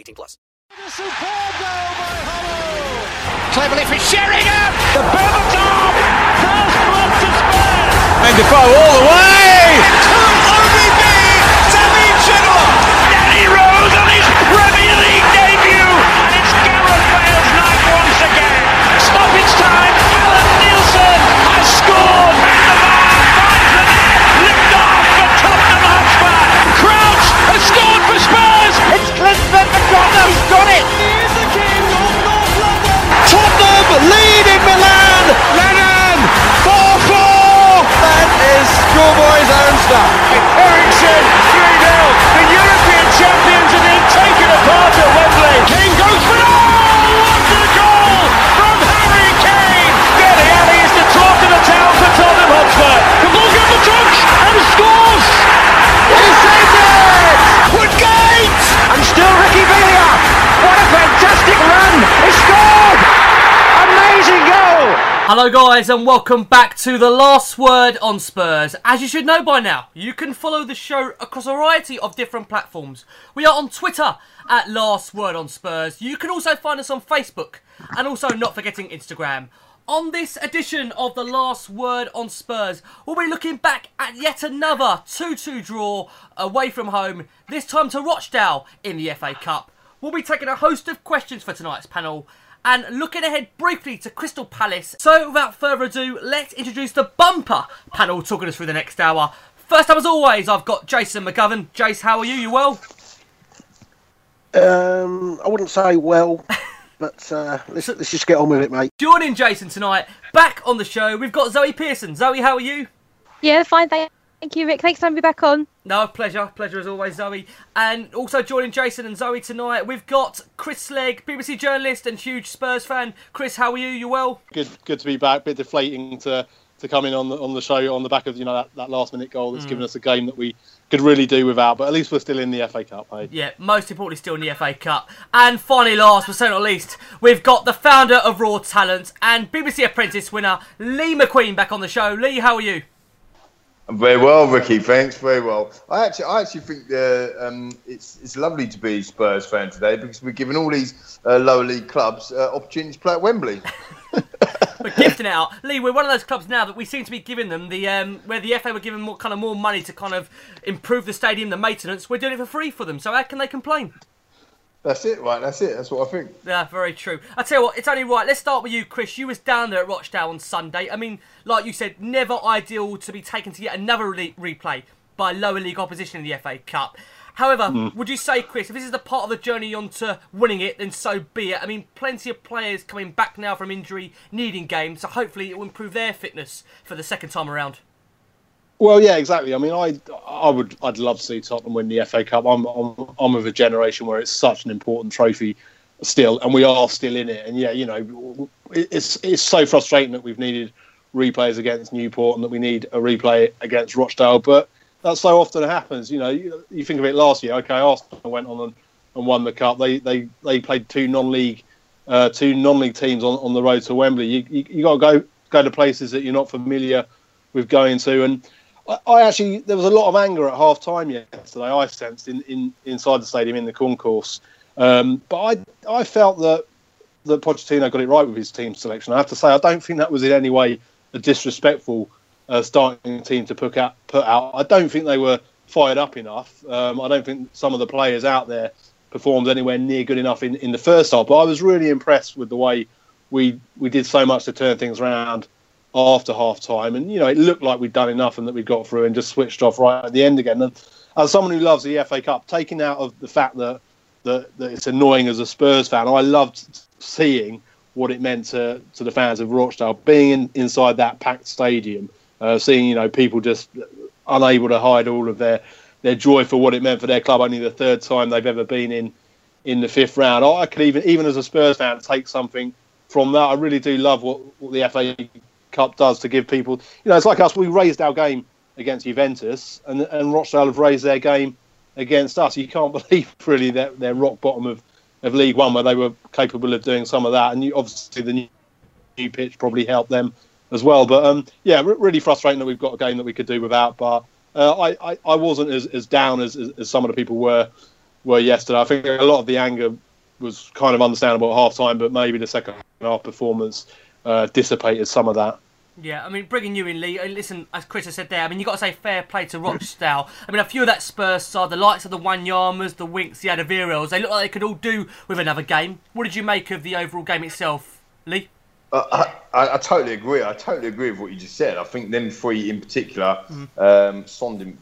18 plus. Superb goal by Hoddle. Cleverly for Sheringham. The Berbatov. First blood to Spurs. And Defoe all the way. He's got it. He is the king of North London. Tottenham lead in Milan. Lennon 4-4. That is schoolboy's own stuff. Eriksen Hello, guys, and welcome back to the last word on Spurs. As you should know by now, you can follow the show across a variety of different platforms. We are on Twitter at Last Word on Spurs. You can also find us on Facebook, and also not forgetting Instagram. On this edition of the Last Word on Spurs, we'll be looking back at yet another 2 2 draw away from home, this time to Rochdale in the FA Cup. We'll be taking a host of questions for tonight's panel and looking ahead briefly to Crystal Palace. So, without further ado, let's introduce the bumper panel talking us through the next hour. First up, as always, I've got Jason McGovern. Jace, how are you? You well? Um, I wouldn't say well, but uh, let's let's just get on with it, mate. Joining Jason tonight, back on the show, we've got Zoe Pearson. Zoe, how are you? Yeah, fine. Thank thank you, Rick. Thanks for having me back on. No, pleasure. Pleasure as always, Zoe. And also joining Jason and Zoe tonight, we've got Chris Legg, BBC journalist and huge Spurs fan. Chris, how are you? You well? Good, good to be back. Bit deflating to to come in on the on the show on the back of you know that, that last minute goal that's mm. given us a game that we could really do without. But at least we're still in the FA Cup, hey? Yeah, most importantly, still in the FA Cup. And finally, last but certainly not least, we've got the founder of Raw Talent and BBC Apprentice winner, Lee McQueen, back on the show. Lee, how are you? Very well, Ricky. Thanks. Very well. I actually, I actually think uh, um, it's it's lovely to be Spurs fan today because we're giving all these uh, lower league clubs uh, opportunities to play at Wembley. We're gifting it out, Lee. We're one of those clubs now that we seem to be giving them the um, where the FA were giving more kind of more money to kind of improve the stadium, the maintenance. We're doing it for free for them, so how can they complain? That's it, right? That's it. That's what I think. Yeah, very true. I tell you what, it's only right. Let's start with you, Chris. You was down there at Rochdale on Sunday. I mean, like you said, never ideal to be taken to yet another re- replay by lower league opposition in the FA Cup. However, Mm. would you say, Chris, if this is the part of the journey onto winning it, then so be it. I mean, plenty of players coming back now from injury, needing games, so hopefully it will improve their fitness for the second time around. Well, yeah, exactly. I mean, I I would I'd love to see Tottenham win the FA Cup. I'm I'm, I'm of a generation where it's such an important trophy still, and we are still in it. And yeah, you know, it's it's so frustrating that we've needed replays against Newport and that we need a replay against Rochdale, but that so often happens. You know, you, you think of it last year. Okay, Arsenal went on and and won the cup. They they they played two non-league uh, two non-league teams on, on the road to Wembley. You you, you got to go go to places that you're not familiar with going to, and I, actually there was a lot of anger at half time yesterday. I sensed in, in inside the stadium in the concourse, um, but I I felt that that Pochettino got it right with his team selection. I have to say I don't think that was in any way a disrespectful uh, starting team to put out. Put out. I don't think they were fired up enough. Um, I don't think some of the players out there performed anywhere near good enough in, in the first half. But I was really impressed with the way we we did so much to turn things around after half time. And, you know, it looked like we'd done enough and that we got through and just switched off right at the end again. And as someone who loves the FA Cup, taking out of the fact that, that, that it's annoying as a Spurs fan, I loved seeing what it meant to, to the fans of Rochdale, being in, inside that packed stadium, uh, seeing, you know, people just unable to hide all of their their joy for what it meant for their club. Only the third time they've ever been in in the fifth round. I could even even as a Spurs fan take something from that. I really do love what, what the FA Cup does to give people. You know, it's like us. We raised our game against Juventus, and and Rochdale have raised their game against us. You can't believe really that they're rock bottom of, of League One where they were capable of doing some of that. And you, obviously the new, new pitch probably helped them as well. But um, yeah, really frustrating that we've got a game that we could do without. But uh, I, I, I wasn't as, as down as, as, as some of the people were were yesterday. I think a lot of the anger was kind of understandable at half time, but maybe the second half performance uh, dissipated some of that. Yeah, I mean, bringing you in, Lee. uh, Listen, as Chris has said there, I mean, you've got to say fair play to Rochdale. I mean, a few of that Spurs side, the likes of the Wanyamas, the Winks, the Alderweirelds, they look like they could all do with another game. What did you make of the overall game itself, Lee? Uh, I, I, I totally agree. I totally agree with what you just said. I think them three in particular, um, Son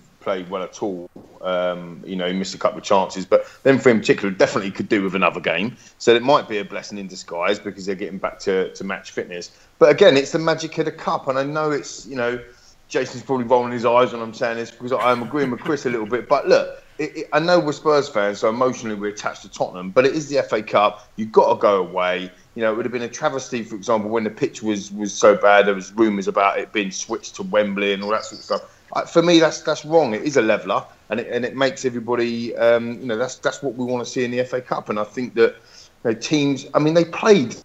well at all. Um, you know, he missed a couple of chances, but them three in particular definitely could do with another game. So it might be a blessing in disguise because they're getting back to, to match fitness. But again, it's the magic of the cup, and I know it's you know, Jason's probably rolling his eyes when I'm saying this because I'm agreeing with Chris a little bit. But look, it, it, I know we're Spurs fans, so emotionally we're attached to Tottenham, but it is the FA Cup. You've got to go away. You know, it would have been a travesty, for example, when the pitch was, was so bad. There was rumours about it being switched to Wembley and all that sort of stuff. For me, that's that's wrong. It is a leveler, and it, and it makes everybody. Um, you know, that's that's what we want to see in the FA Cup. And I think that you know, teams. I mean, they played.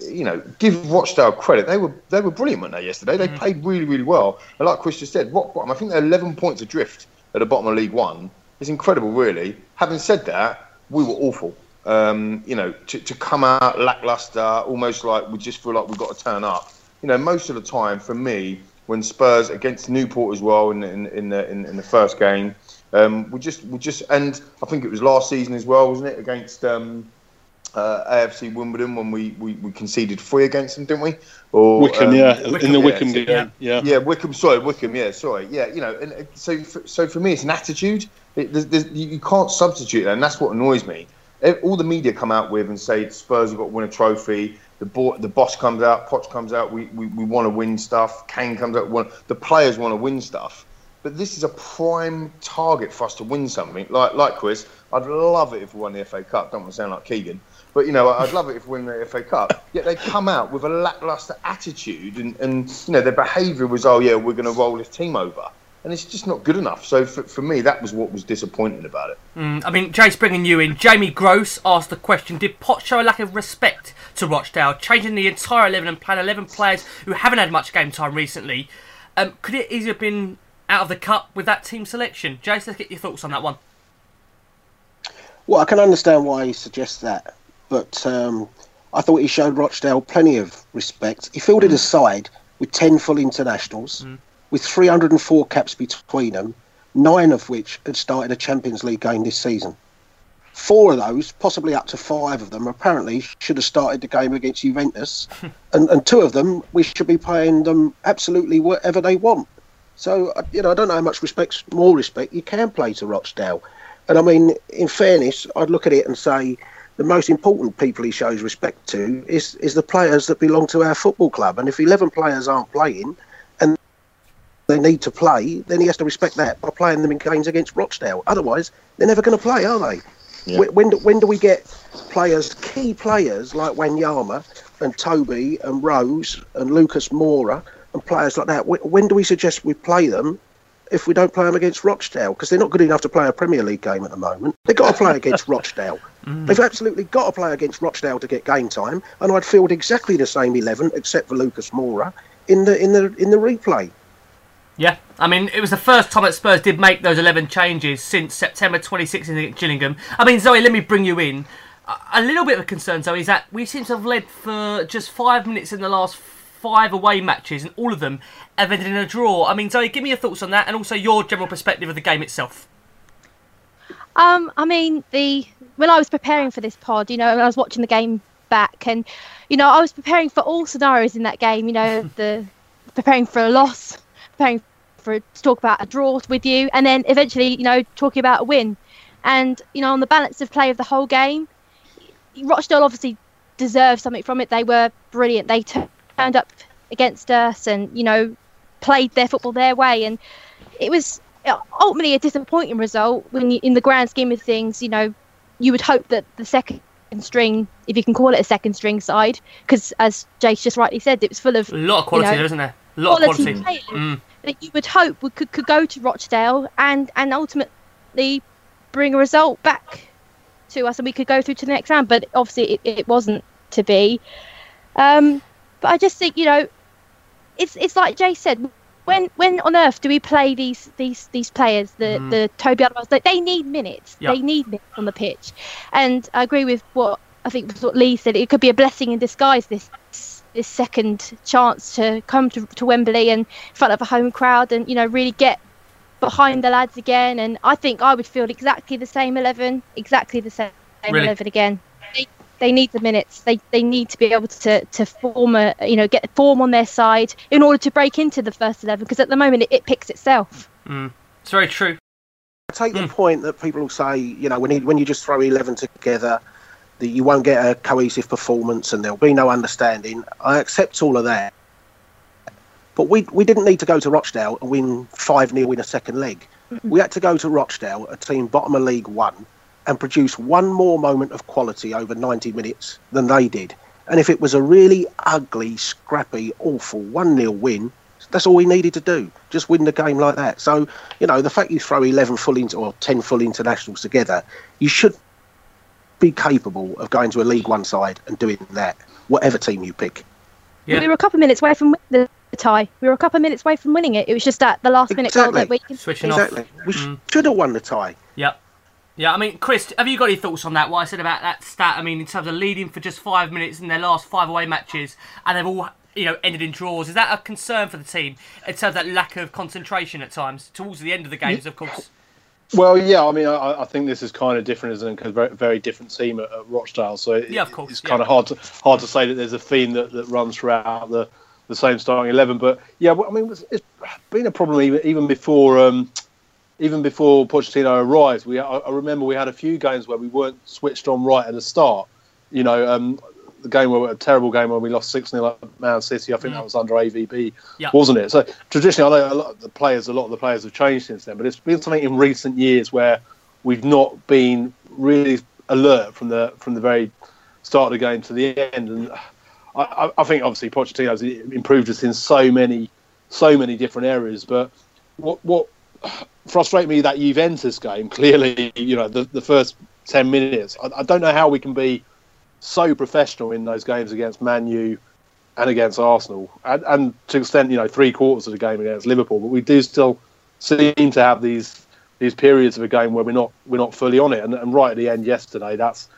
You know, give Rochdale credit. They were they were brilliant, weren't they? Yesterday, they played really really well. And like Chris just said, rock bottom. I think they're 11 points adrift at the bottom of League One. It's incredible, really. Having said that, we were awful. Um, you know, to, to come out lackluster, almost like we just feel like we've got to turn up. You know, most of the time, for me, when Spurs against Newport as well in in, in the in, in the first game, um, we just we just and I think it was last season as well, wasn't it, against um, uh, AFC Wimbledon when we, we, we conceded three against them, didn't we? Or Wycombe, um, yeah, in the Wycombe game, yeah. yeah, Wycombe. Sorry, Wycombe. Yeah, sorry. Yeah, you know, and uh, so for, so for me, it's an attitude. It, there's, there's, you you can't substitute that, and that's what annoys me. All the media come out with and say Spurs have got to win a trophy. The bo- the boss comes out, Poch comes out. We, we, we want to win stuff. Kane comes out. Want, the players want to win stuff. But this is a prime target for us to win something. Like like Chris, I'd love it if we won the FA Cup. Don't want to sound like Keegan, but you know, I'd love it if we win the FA Cup. Yet they come out with a lackluster attitude, and, and you know, their behaviour was, oh yeah, we're going to roll this team over, and it's just not good enough. So for, for me, that was what was disappointing about it. Mm, I mean, Jace bringing you in. Jamie Gross asked the question Did Pot show a lack of respect to Rochdale, changing the entire 11 and playing 11 players who haven't had much game time recently? Um, could it easily have been out of the cup with that team selection? Jace, let's get your thoughts on that one. Well, I can understand why he suggests that, but um, I thought he showed Rochdale plenty of respect. He fielded a side with 10 full internationals, with 304 caps between them, nine of which had started a Champions League game this season. Four of those, possibly up to five of them, apparently should have started the game against Juventus, and, and two of them, we should be paying them absolutely whatever they want. So, uh, you know, I don't know how much respect, more respect you can play to Rochdale. And I mean, in fairness, I'd look at it and say the most important people he shows respect to is, is the players that belong to our football club. And if 11 players aren't playing they need to play, then he has to respect that by playing them in games against Rochdale. Otherwise, they're never going to play, are they? Yeah. When, when, do, when do we get players, key players like Wanyama and Toby and Rose and Lucas Moura and players like that? When, when do we suggest we play them if we don't play them against Rochdale because they're not good enough to play a Premier League game at the moment. They've got to play against Rochdale. Mm. They've absolutely got to play against Rochdale to get game time, and I'd field exactly the same eleven except for Lucas Moura in the in the in the replay. Yeah, I mean, it was the first time that Spurs did make those 11 changes since September 2016 against Gillingham. I mean, Zoe, let me bring you in. A- little bit of a concern, Zoe, is that we seem to have led for just five minutes in the last five away matches, and all of them have ended in a draw. I mean, Zoe, give me your thoughts on that, and also your general perspective of the game itself. Um, I mean, the when I was preparing for this pod, you know, I was watching the game back, and you know, I was preparing for all scenarios in that game. You know, the preparing for a loss, preparing for to talk about a draw with you, and then eventually, you know, talking about a win. And you know, on the balance of play of the whole game, Rochdale obviously deserved something from it. They were brilliant. They turned up against us, and you know, played their football their way, and it was ultimately a disappointing result when you, in the grand scheme of things you know you would hope that the second string if you can call it a second string side because as Jace just rightly said it was full of A lot of quality you know, there, isn't there? A lot of quality. players Mm. that you would hope would, could, could go to Rochdale and and ultimately bring a result back to us and we could go through to the next round but obviously it, it wasn't to be um, but I just think you know it's it's like Jay said when when on earth do we play these these these players the Mm. the Toby Alderweireld they, they need minutes Yeah. they need minutes on the pitch and I agree with what I think was what Lee said it could be a blessing in disguise this this second chance to come to, to Wembley and in front of a home crowd and you know really get behind the lads again and I think I would feel exactly the same 11 exactly the same Really? 11 again they, they need the minutes they they need to be able to to form a you know get form on their side in order to break into the first 11 because at the moment it, it picks itself Mm. It's very true. I take the point that people will say, you know, when you, when you just throw 11 together, that you won't get a cohesive performance and there'll be no understanding. I accept all of that. But we, we didn't need to go to Rochdale and win 5 0 in a second leg. Mm-hmm. We had to go to Rochdale, a team bottom of League One, and produce one more moment of quality over 90 minutes than they did. And if it was a really ugly, scrappy, awful 1 0 win, that's all we needed to do. Just win the game like that. So, you know, the fact you throw 11 full or 10 full internationals together, you should be capable of going to a League One side and doing that, whatever team you pick. Yeah. we were a couple of minutes away from winning the tie we were a couple of minutes away from winning it it was just at the last minute goal that Exactly. we can Switching off. Exactly. We sh- should have won the tie. Yep. Yeah, I mean, Chris, have you got any thoughts on that? What I said about that stat? I mean, in terms of leading for just five minutes in their last five away matches, and they've all, you know, ended in draws. Is that a concern for the team in terms of that lack of concentration at times towards the end of the games? Of course. Well, yeah, I mean, I, I think this is kind of different, isn't it? Because very, very different team at, at Rochdale, so it, Yeah, of course, it's yeah. kind of hard to hard to say that there's a theme that, that runs throughout the, the same starting eleven. But yeah, I mean, it's, it's been a problem even even before um, even before Pochettino arrived. We I, I remember we had a few games where we weren't switched on right at the start. You know, um, the game where a terrible game when we lost six 0 at Man City. I think Mm. that was under AVB, Yeah. wasn't it? So traditionally, I know a lot of the players, a lot of the players have changed since then. But it's been something in recent years where we've not been really alert from the from the very start of the game to the end. And I, I, I think obviously Pochettino's improved us in so many so many different areas. But what what frustrated me that Juventus game clearly, you know, the, the first ten minutes. I, I don't know how we can be so professional in those games against Man U and against Arsenal, and, and to extent, you know, three quarters of the game against Liverpool. But we do still seem to have these these periods of a game where we're not we're not fully on it. And, and right at the end yesterday, that's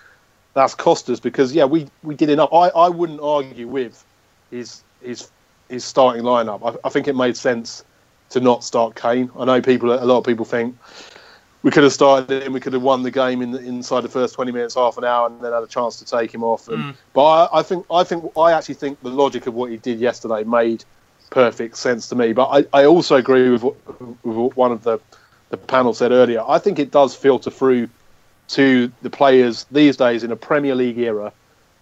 that's cost us because yeah, we, we did enough. I, I wouldn't argue with his his his starting lineup. I, I think it made sense to not start Kane. I know people a lot of people think we could have started him, we could have won the game in the, inside the first twenty minutes, half an hour, and then had a chance to take him off. And, Mm. But I, I think I think I actually think the logic of what he did yesterday made perfect sense to me. But I, I also agree with what, with what one of the the panel said earlier. I think it does filter through to the players these days in a Premier League era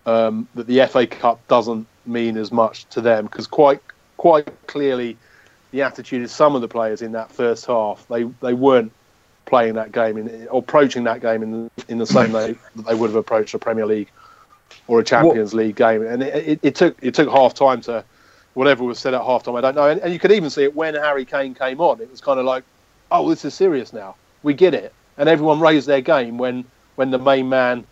um, that the FA Cup doesn't mean as much to them because quite quite clearly the attitude of some of the players in that first half they they weren't playing that game in, or approaching that game in the, in the same way that they would have approached a Premier League or a Champions League game and it, it, it took it took half time to whatever was said at half time I don't know and, and you could even see it when Harry Kane came on it was kind of like oh, this is serious now. We get it, and everyone raised their game when when the main man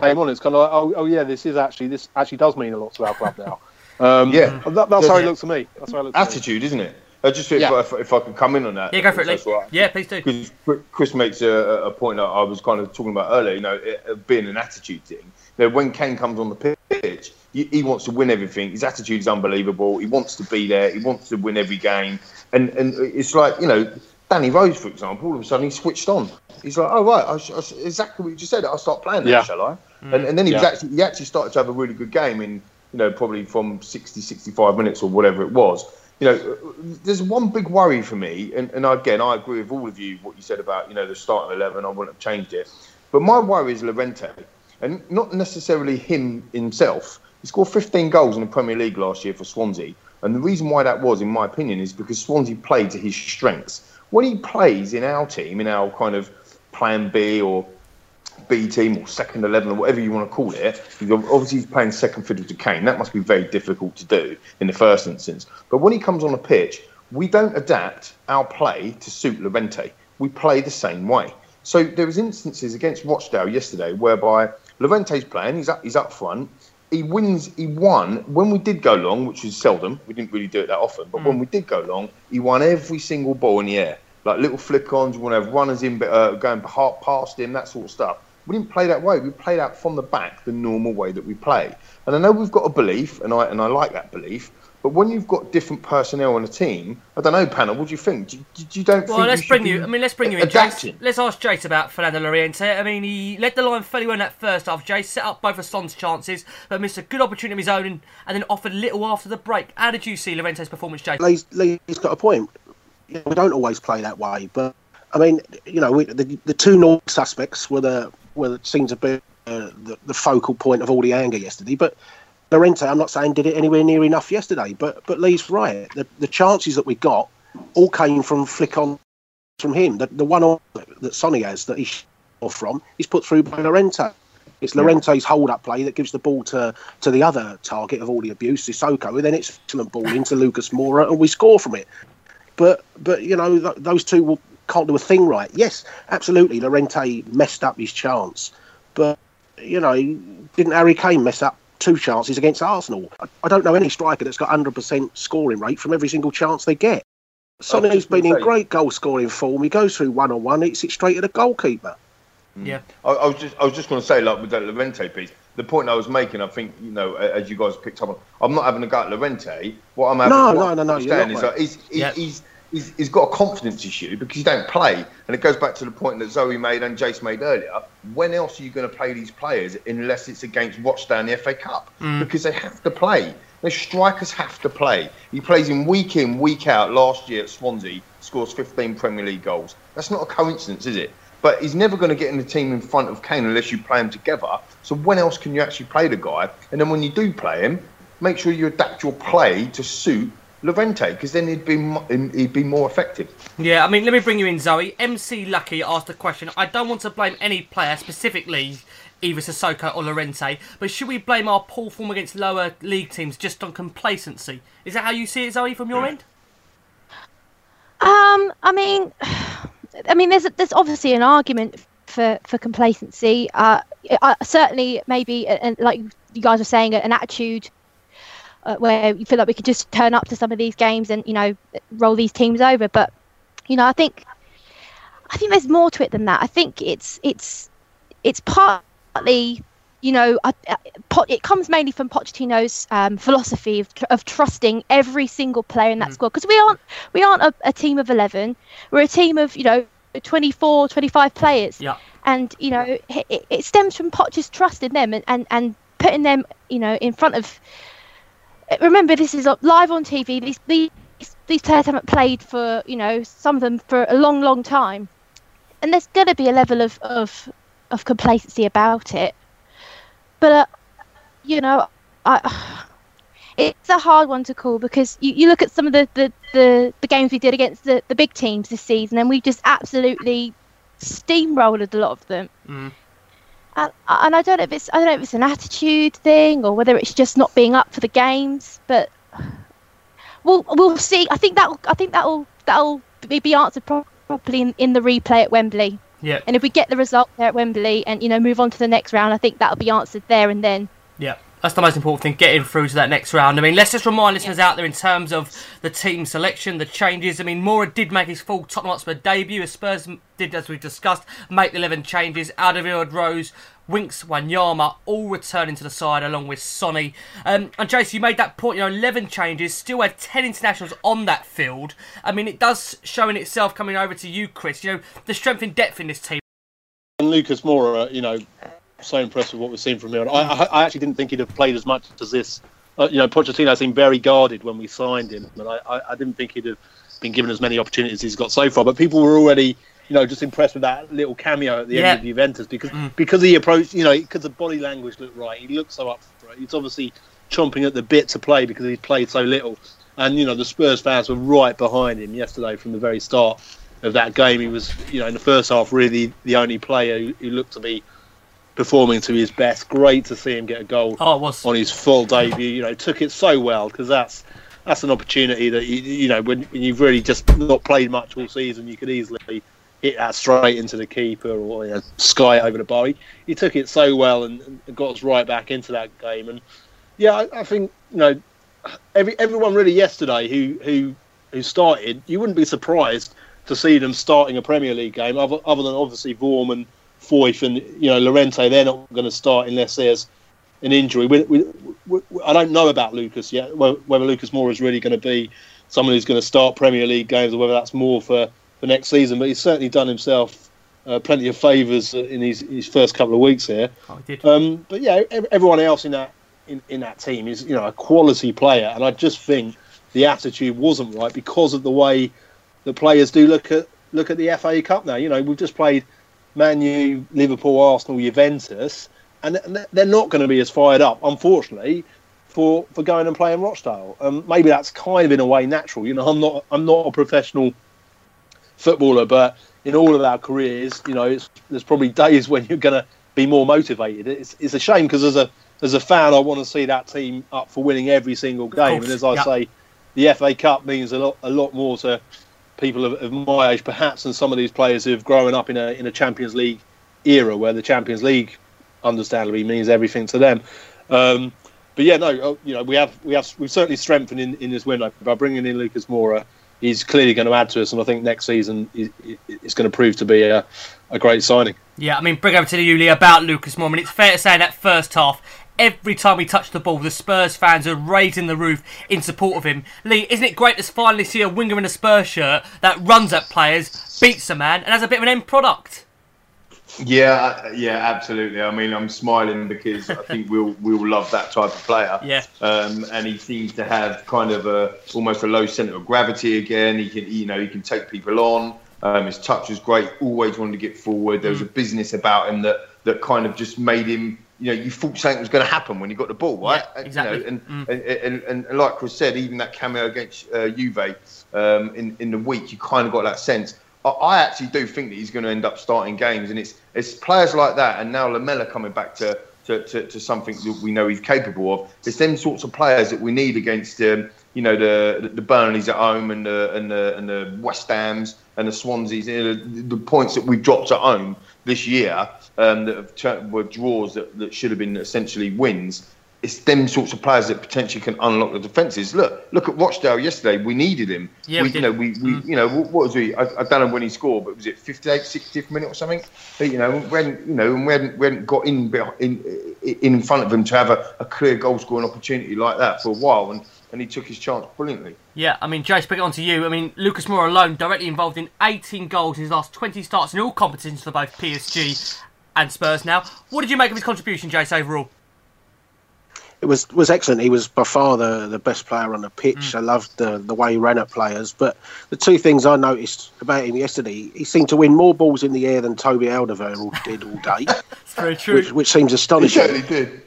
came on. It's kind of like, oh, oh yeah, this is actually this actually does mean a lot to our club now. Um, Yeah. that, that's how it Yeah. looks to me. That's how it looks. to me. Attitude, isn't it? I just if, Yeah. if, if I could come in on that. Yeah, go for it, Lee. that's. Yeah, please do. Because Chris makes a, a point that I was kind of talking about earlier. You know, it, it being an attitude thing. You know, when Kane comes on the pitch, he, he wants to win everything. His attitude is unbelievable. He wants to be there. He wants to win every game. And and it's like you know, Danny Rose, for example, all of a sudden he switched on. He's like, oh right, I, sh- I, sh- exactly what you just said. I'll start playing that, Yeah. shall I? Mm. And, and then he was Yeah. actually he actually started to have a really good game in you know probably from 60 65 minutes or whatever it was you know there's one big worry for me and, and again i agree with all of you what you said about you know the starting 11 i wouldn't have changed it. But my worry is Lorente and not necessarily him himself. He scored 15 goals in the premier league last year for swansea and the reason why that was in my opinion is because swansea played to his strengths. When he plays in our team in our kind of plan b or B team or second eleven or whatever you want to call it. Obviously, he's playing second fiddle to Kane. That must be very difficult to do in the first instance. But when he comes on the pitch, we don't adapt our play to suit Lorente. We play the same way. So there was instances against Rochdale yesterday whereby Lorente's playing. He's up. He's up front. He wins. He won when we did go long, which was seldom. We didn't really do it that often. But when we did go long, he won every single ball in the air, like little. You want to have runners in, uh, going pa- past him, that sort of stuff. We didn't play that way. We played out from the back, the normal way that we play. And I know we've got a belief, and I and I like that belief. But when you've got different personnel on a team, I don't know, panel. What do you think? Do, do, do you don't Well, think? let's we should bring you. I mean, let's bring you in, Jace. Let's ask Jace about Fernando Lorente. I mean, he led the line fairly well in that first half. Jace set up both of Son's chances, but missed a good opportunity of his own, and, and then offered little after the break. How did you see Lorente's performance, Jace? Lee's, Lee's got a point. You know, we don't always play that way, but I mean, you know, we, the the two normal suspects were the were the, seemed to be uh, the, the focal point of all the anger yesterday. But Lorente, I'm not saying did it anywhere near enough yesterday, but but Lee's right. The the chances that we got all came from flick on from him. The the one on that Sonny has that he's off from is put through by Lorente. It's Lorente's hold-up play that gives the ball to, to the other target of all the abuse, Sissoko, and then it's excellent ball into Lucas Moura, and we score from it. But but you know th- those two will, can't do a thing right. Yes, absolutely. Lorente messed up his chance, but you know didn't Harry Kane mess up two chances against Arsenal? I, I don't know any striker that's got hundred percent scoring rate from every single chance they get. Sonny, who's just gonna been in say- great goal scoring form, he goes through one on one, hits it straight at the goalkeeper. Mm. Yeah. I, I was just I was just going to say like with that Lorente piece, the point I was making, I think you know, as you guys picked up on, I'm not having a go at Lorente. What I'm having, No, what no, no, no, I'm you're saying is mate. that he's, he's, Yeah. he's, he's, he's got a confidence issue because you don't play, and it goes back to the point that Zoe made and Jace made earlier. When else are you going to play these players unless it's against Rochdale in the FA Cup? Mm. Because they have to play. The strikers have to play. He plays in week in, week out. Last year at Swansea, scores 15 Premier League goals. That's not a coincidence, is it? But he's never going to get in the team in front of Kane unless you play him together. So when else can you actually play the guy? And then when you do play him, make sure you adapt your play to suit Lorente, because then he'd be he'd be more effective. Yeah, I mean, let me bring you in, Zoe. MC Lucky asked a question. I don't want to blame any player specifically, either Sissoko or Lorente, but should we blame our poor form against lower league teams just on complacency? Is that how you see it, Zoe, from your end? Um, I mean, I mean, there's there's obviously an argument for for complacency. Uh, I, certainly maybe, and like you guys were saying, an attitude uh, where you feel like we could just turn up to some of these games and you know roll these teams over. But you know, I think I think there's more to it than that. I think it's it's it's partly you know, I, I, it comes mainly from Pochettino's um, philosophy of, tr- of trusting every single player in that squad because we aren't we aren't a, a team of 11 we're a team of you know 24 25 players Yeah. and you know it, it stems from Poch's trust in them and, and, and putting them you know in front of remember this is live on TV these, these these players haven't played for you know some of them for a long long time. And there's going to be a level of, of of complacency about it. But uh, you know I it's a hard one to call because you, you look at some of the, the, the, the games we did against the, the big teams this season and we just absolutely steamrolled a lot of them. Mm. And, and I don't know if it's I don't know if it's an attitude thing or whether it's just not being up for the games but we'll we'll see I think that I think that'll that'll be, answered properly in, in the replay at Wembley. Yeah. And if we get the result there at Wembley and you know move on to the next round, I think that'll be answered there and then. Yeah, that's the most important thing, getting through to that next round. I mean, let's just remind listeners out there in terms of the team selection, the changes. I mean, Moura did make his full Tottenham Hotspur debut, as Spurs did, as we've discussed, make the 11 changes. Alderweireld, Rose, Winks, Wanyama, all returning to the side along with Sonny. Um, and Jason, you made that point, you know, 11 changes, still had 10 internationals on that field. I mean, it does show in itself coming over to you, Chris, you know, the strength and depth in this team. And Lucas Moura, you know, so impressed with what we've seen from him. I, I, I actually didn't think he'd have played as much as this. Uh, you know, Pochettino seemed very guarded when we signed him, and I, I, I didn't think he'd have been given as many opportunities as he's got so far. But people were already, you know, just impressed with that little cameo at the Yeah. end of Juventus because because he approached, you know, because the body language looked right. He looked so up for it. He's obviously chomping at the bit to play because he's played so little. And you know, the Spurs fans were right behind him yesterday from the very start of that game. He was, you know, in the first half, really the only player who, who looked to be performing to his best. Great to see him get a goal Oh, on his full debut. You know, took it so well because that's that's an opportunity that you, you know when, when you've really just not played much all season, you could easily hit that straight into the keeper or you know, sky over the bar. He, he took it so well and, and got us right back into that game. And yeah, I, I think you know every everyone really yesterday who who who started, you wouldn't be surprised to see them starting a Premier League game, other, other than obviously Vorm and Foyth and you know Lorente. They're not going to start unless there's an injury. We, we, we, I don't know about Lucas yet. Whether Lucas Moura is really going to be someone who's going to start Premier League games, or whether that's more for, for next season. But he's certainly done himself uh, plenty of favours in his, his first couple of weeks here. Oh, he did. Um, but yeah, everyone else in that in, in that team is you know a quality player, and I just think the attitude wasn't right because of the way the players do look at look at the FA Cup now. You know, we've just played Man U, Liverpool, Arsenal, Juventus, and they're not going to be as fired up, unfortunately, for for going and playing Rochdale. Um, maybe that's kind of in a way natural. You know, I'm not I'm not a professional footballer, but in all of our careers, you know, it's, there's probably days when you're going to be more motivated. It's, it's a shame because as a as a fan, I want to see that team up for winning every single game. And as I say, the FA Cup means a lot a lot more to people of, of my age, perhaps, and some of these players who've grown up in a in a Champions League era where the Champions League, understandably, means everything to them. Um, but yeah, no, uh, you know, we have we have we've certainly strengthened in, in this window by bringing in Lucas Moura. He's clearly going to add to us, and I think next season is going to prove to be a, a great signing. Yeah, I mean, bring over to you, Lee, about Lucas Moura. I mean, it's fair to say that first half, every time he touched the ball, the Spurs fans are raising the roof in support of him. Lee, isn't it great to finally see a winger in a Spurs shirt that runs at players, beats a man, and has a bit of an end product? Yeah, uh, yeah, absolutely. I mean, I'm smiling because I think we'll we'll love that type of player. Yeah. Um, and he seems to have kind of a almost a low centre of gravity again. He can, you know, he can take people on. Um, his touch was great. Always wanted to get forward. There was a business about him that that kind of just made him. You know, you thought something was going to happen when you got the ball, right? Yeah, And, exactly. You know, and, and, and, and, and like Chris said, even that cameo against uh, Juve um, in in the week, you kind of got that sense. I, I actually do think that he's going to end up starting games, and it's it's players like that, and now Lamela coming back to. To, to, to something that we know he's capable of. It's them sorts of players that we need against, um, you know, the the Burnleys at home and the and the, and the West Hams and the Swanseas. You know, the, the points that we've dropped at home this year um, that have were draws that, that should have been essentially wins. It's them sorts of players that potentially can unlock the defences. Look, look at Rochdale yesterday. We needed him. Yeah, we, we you know, we, we you know, what, was he? I, I don't know when he scored, but was it 58, 60th minute or something? But, you know, when you know, and we hadn't, we hadn't got in in in front of him to have a, a clear goal scoring opportunity like that for a while, and, and he took his chance brilliantly. Yeah, I mean, Jay, it on to you. I mean, Lucas Moura alone directly involved in 18 goals in his last 20 starts in all competitions for both PSG and Spurs now. What did you make of his contribution, Jace, overall? It was was excellent. He was by far the, the best player on the pitch. Mm. I loved the, the way he ran at players. But the two things I noticed about him yesterday, he seemed to win more balls in the air than Toby Alderweireld did all day, It's very true. which, which seems He astonishing. certainly did.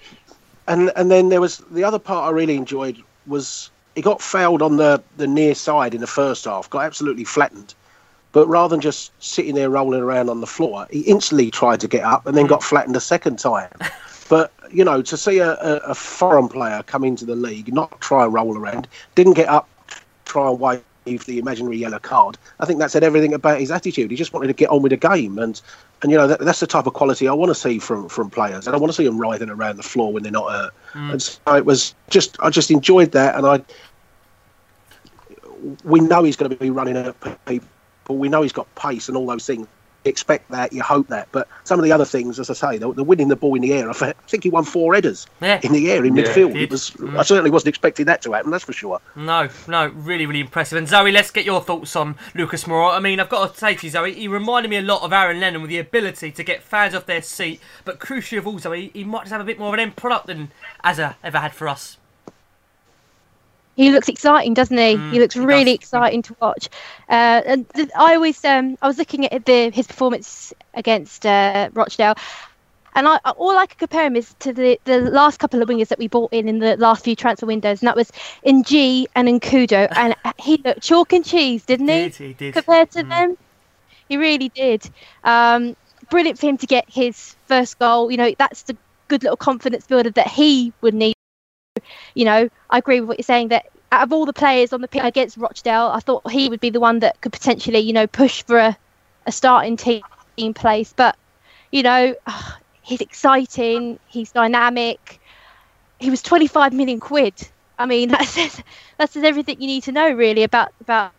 And and then there was the other part I really enjoyed was he got fouled on the, the near side in the first half, got absolutely flattened. But rather than just sitting there rolling around on the floor, he instantly tried to get up and then got flattened a second time. But you know, to see a, a, foreign player come into the league, not try and roll around, didn't get up, try and wave the imaginary yellow card. I think that said everything about his attitude. He just wanted to get on with the game, and and you know that, that's the type of quality I want to see from from players. And I want to see them writhing around the floor when they're not hurt. Mm. And so it was just I just enjoyed that, and I we know he's going to be running at people. But we know he's got pace and all those things. You expect that, you hope that, but some of the other things, as I say, the, the winning the ball in the air. I think he won four headers Yeah. in the air in Yeah. midfield. Did. It was. Mm. I certainly wasn't expecting that to happen. That's for sure. No, no, really, really impressive. And Zoe, let's get your thoughts on Lucas Moura. I mean, I've got to say to you, Zoe, he reminded me a lot of Aaron Lennon with the ability to get fans off their seat, but crucially of all, Zoe, he might just have a bit more of an end product than Azza ever had for us. He looks exciting, doesn't he? Mm, he looks really exciting to watch. Uh, and th- I always, um, I was looking at the his performance against uh, Rochdale, and I all I could compare him is to the, the last couple of wingers that we bought in in the last few transfer windows, and that was N'Jie and N'Koudou, and he looked chalk and cheese, didn't he? Did, he did. Compared to them, he really did. Um, brilliant for him to get his first goal. You know, that's the good little confidence builder that he would need you know, I agree with what you're saying that out of all the players on the pitch against Rochdale, I thought he would be the one that could potentially, you know, push for a, a starting team place. But, you know, he's exciting, he's dynamic. He was 25 million quid. I mean, that says that says everything you need to know really about about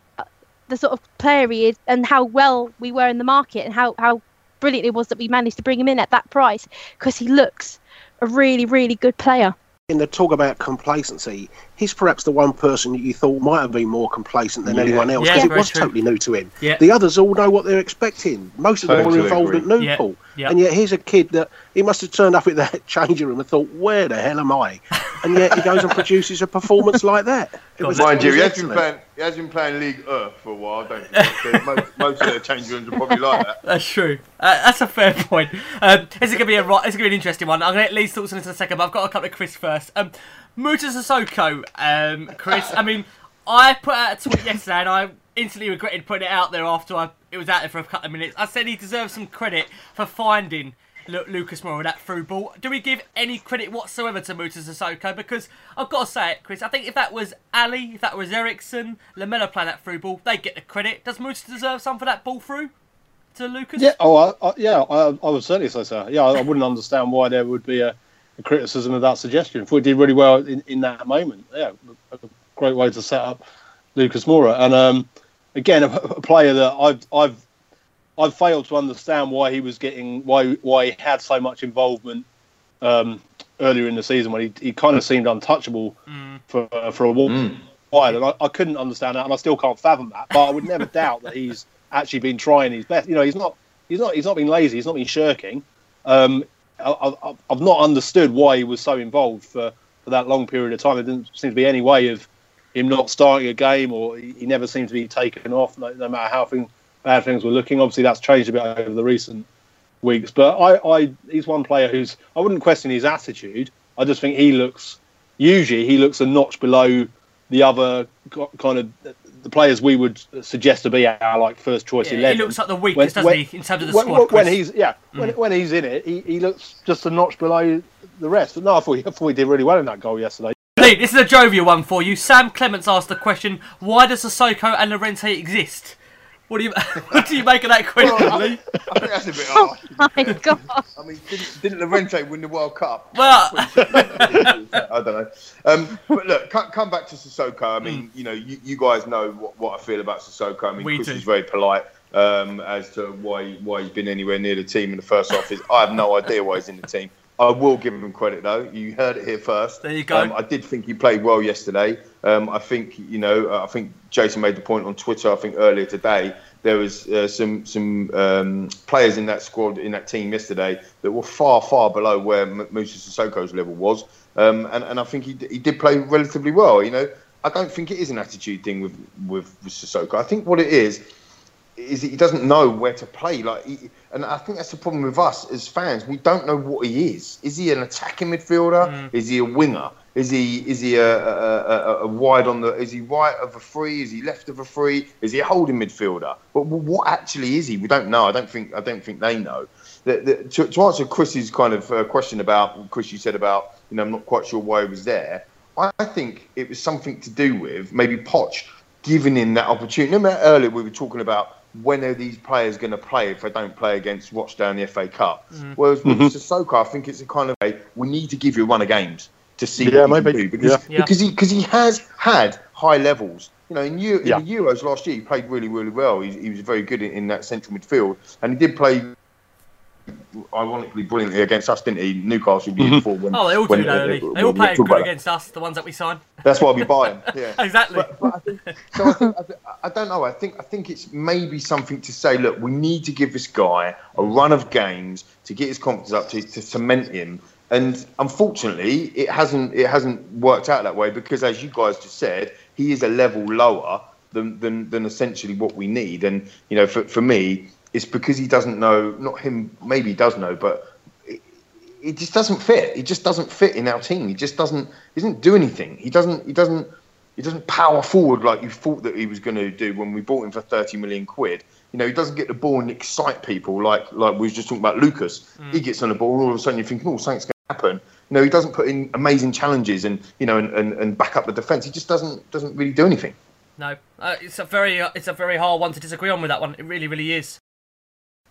the sort of player he is and how well we were in the market and how how brilliant it was that we managed to bring him in at that price because he looks a really really good player. In the talk about complacency, he's perhaps the one person that you thought might have been more complacent than Yeah. anyone else Yeah, because it was true. totally new to him. Yeah. The others all know what they're expecting. Most of them Totally were involved agree. at Yeah, Newport. Yeah. And yet here's a kid that he must have turned up at that changing room and thought, where the hell am I? And yet he goes and produces a performance like that. It was, Mind it you, he has, been playing, he has been playing League Earth for a while, don't you? Most, most of the changing rooms are probably like that. That's true. Uh, that's a fair point. Um, this is gonna be a ri- this is gonna be an interesting one. I'm gonna let Lee's thoughts on this in a second, but I've got a couple of Chris first. Um, Moussa Sissoko, um, Chris. I mean, I put out a tweet yesterday, and I instantly regretted putting it out there after I, it was out there for a couple of minutes. I said he deserves some credit for finding Lu- Lucas Moura that through ball. Do we give any credit whatsoever to Moussa Sissoko? Because I've got to say it, Chris. I think if that was Alli, if that was Eriksen, Lamela playing that through ball, they get the credit. Does Moussa deserve some for that ball through to Lucas? Yeah, oh, I, I, yeah, I, I would certainly say so. Yeah, I, I wouldn't understand why there would be a, a criticism of that suggestion. If we did really well in, in that moment, yeah, a great way to set up Lucas Moura. And um, again, a, a player that I've I've I've failed to understand why he was getting why why he had so much involvement um, earlier in the season when he, he kind of seemed untouchable for for a while, while, and I, I couldn't understand that, and I still can't fathom that. But I would never doubt that he's actually been trying his best. You know, he's not he's not he's not been lazy. He's not been shirking. Um, I, I, I've not understood why he was so involved for, for that long period of time. There didn't seem to be any way of him not starting a game, or he, he never seemed to be taken off, no, no matter how thing, bad things were looking. Obviously, that's changed a bit over the recent weeks. But I, I, he's one player who's I wouldn't question his attitude. I just think he looks usually he looks a notch below the other kind of the players we would suggest to be our like first choice Yeah, he looks like the weakest, doesn't he, in terms of the when, squad, When Chris? he's yeah, mm. when, when he's in it, he, he looks just a notch below the rest. But no, I thought, I thought he did really well in that goal yesterday. Lee, this is a jovial one for you. Sam Clements asked the question: Why does Sissoko and Lorente exist? What do you what do you make of that question, Well, I, Lee? I think that's a bit harsh. Oh my god! I mean, didn't, didn't Lorente win the World Cup? Well, I don't know. Um, but look, come, come back to Sissoko. I mean, you know, you, you guys know what, what I feel about Sissoko. I mean, We Chris do. is very polite um, as to why why he's been anywhere near the team in the first half. Is I have no idea why he's in the team. I will give him credit though. You heard it here first. There you go. Um, I did think he played well yesterday. Um, I think you know. uh, I think Jason made the point on Twitter. I think earlier today there was uh, some some um, players in that squad in that team yesterday that were far far below where M- Moussa Sissoko's level was. Um, and, and I think he, d- he did play relatively well. You know, I don't think it is an attitude thing with with, with Sissoko. I think what it is is that he doesn't know where to play. Like, he, and I think that's the problem with us as fans. We don't know what he is. Is he an attacking midfielder? Is he a winger? Is he is he a, a, a, a wide on the? Is he right of a free? Is he left of a free? Is he a holding midfielder? But what actually is he? We don't know. I don't think I don't think they know. The, the, to, to answer Chris's kind of uh, question about Chris, you said about you know I'm not quite sure why he was there. I, I think it was something to do with maybe Poch giving him that opportunity. Remember earlier we were talking about when are these players going to play if they don't play against Rochdale in the FA Cup? Mhm. Whereas with Mhm. Sissoko, I think it's a kind of a we need to give you a run of games to see Yeah, what he maybe. can do because Yeah. Yeah. because he because he has had high levels. You know, in, Euro, Yeah. in the Euros last year, he played really, really well. He, he was very good in, in that central midfield, and he did play, ironically, brilliantly against us, didn't he? Newcastle the year Mhm. before. When, Oh, they all when- do, though. uh, They, they all we play good against us, the ones that we sign. That's why we buy him. Yeah. exactly. So I think I, th- I don't know. I think I think it's maybe something to say. Look, we need to give this guy a run of games to get his confidence up to, to cement him. And unfortunately, it hasn't it hasn't worked out that way because, as you guys just said, he is a level lower than than, than essentially what we need. And you know, for for me, it's because he doesn't know. Not him. Maybe he does know, but it, it just doesn't fit. He just doesn't fit in our team. He just doesn't. He doesn't do anything. He doesn't. He doesn't. He doesn't power forward like you thought that he was going to do when we bought him for thirty million quid. You know, he doesn't get the ball and excite people like like we were just talking about Lucas. Mm. He gets on the ball, and all of a sudden you're thinking, oh, something's going to happen. You know, he doesn't put in amazing challenges and you know and, and, and back up the defence. He just doesn't doesn't really do anything. No, uh, it's a very uh, it's a very hard one to disagree on with that one. It really, really is.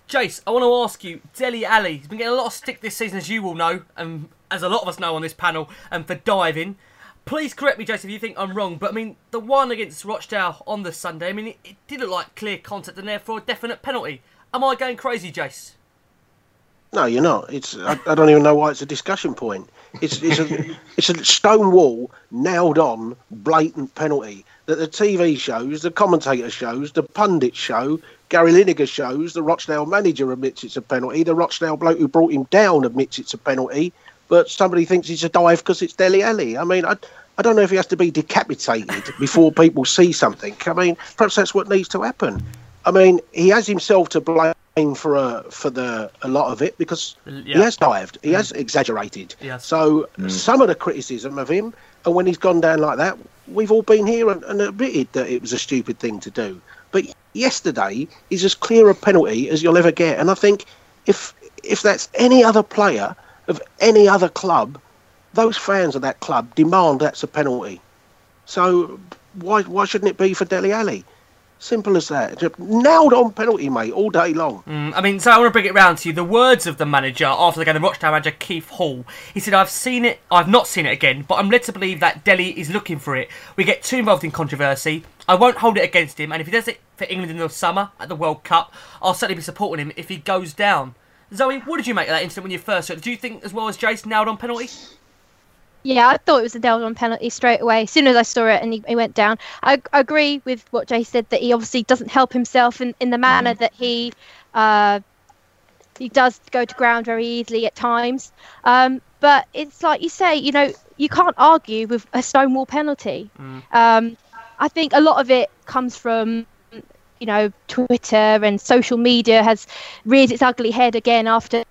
Jace, I want to ask you, Dele Alli. He's been getting a lot of stick this season, as you will know, and as a lot of us know on this panel, and for diving. Please correct me, Jace, if you think I'm wrong, but I mean the one against Rochdale on the Sunday. I mean it, it did look like clear contact and therefore a definite penalty. Am I going crazy, Jace? No, you're not. It's I, I don't even know why it's a discussion point. It's it's a it's a stone wall nailed on blatant penalty that the TV shows, the commentator shows, the pundit show, Gary Lineker shows, the Rochdale manager admits it's a penalty, the Rochdale bloke who brought him down admits it's a penalty, but somebody thinks it's a dive because it's Dele Alli. I mean, I I don't know if he has to be decapitated before people see something. I mean, perhaps that's what needs to happen. I mean, he has himself to blame for uh, for the a lot of it because he has dived, he has exaggerated. Yes. So some of the criticism of him, and when he's gone down like that, we've all been here and, and admitted that it was a stupid thing to do. But yesterday is as clear a penalty as you'll ever get, and I think if if that's any other player of any other club, those fans of that club demand that's a penalty. So why why shouldn't it be for Dele Alli? Simple as that. Just nailed on penalty, mate, all day long. Mm, I mean, so I want to bring it round to you. The words of the manager after the game, the Rochdale manager Keith Hill. He said, "I've seen it. I've not seen it again, but I'm led to believe that Dele is looking for it. We get too involved in controversy. I won't hold it against him, and if he does it for England in the summer at the World Cup, I'll certainly be supporting him if he goes down." Zoe, what did you make of that incident when you first saw it? Do you think, as well as Jace, nailed on penalty? Yeah, I thought it was a nailed on penalty straight away. As soon as I saw it and he, he went down, I, I agree with what Jay said that he obviously doesn't help himself in, in the manner that he uh, he does go to ground very easily at times. Um, but it's like you say, you know, you can't argue with a stonewall penalty. Um, I think a lot of it comes from you know Twitter and social media has reared its ugly head again after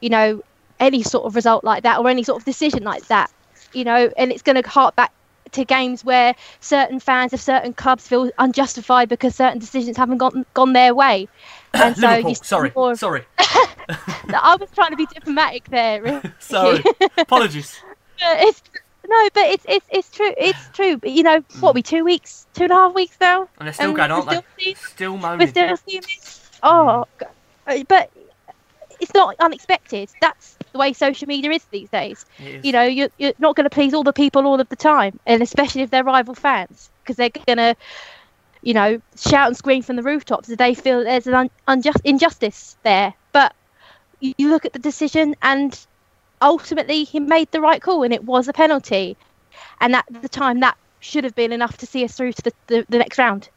you know any sort of result like that or any sort of decision like that you know and it's going to hark back to games where certain fans of certain clubs feel unjustified because certain decisions haven't gone gone their way and so Liverpool. Sorry, more sorry, I was trying to be diplomatic there Ricky. sorry. Apologies. It's no, but it's it's it's true. It's true. But you know, what we two weeks, two and a half weeks now, And they're still and going, we're aren't they? still seeing- Still We're moaning. still seeing this. Oh, g- uh, but it's not unexpected. That's the way social media is these days. Is. You know, you're you're not going to please all the people all of the time, and especially if they're rival fans, because they're going to, you know, shout and scream from the rooftops if they feel there's an un- unjust injustice there. But you look at the decision and ultimately he made the right call and it was a penalty and at the time that should have been enough to see us through to the, the, the next round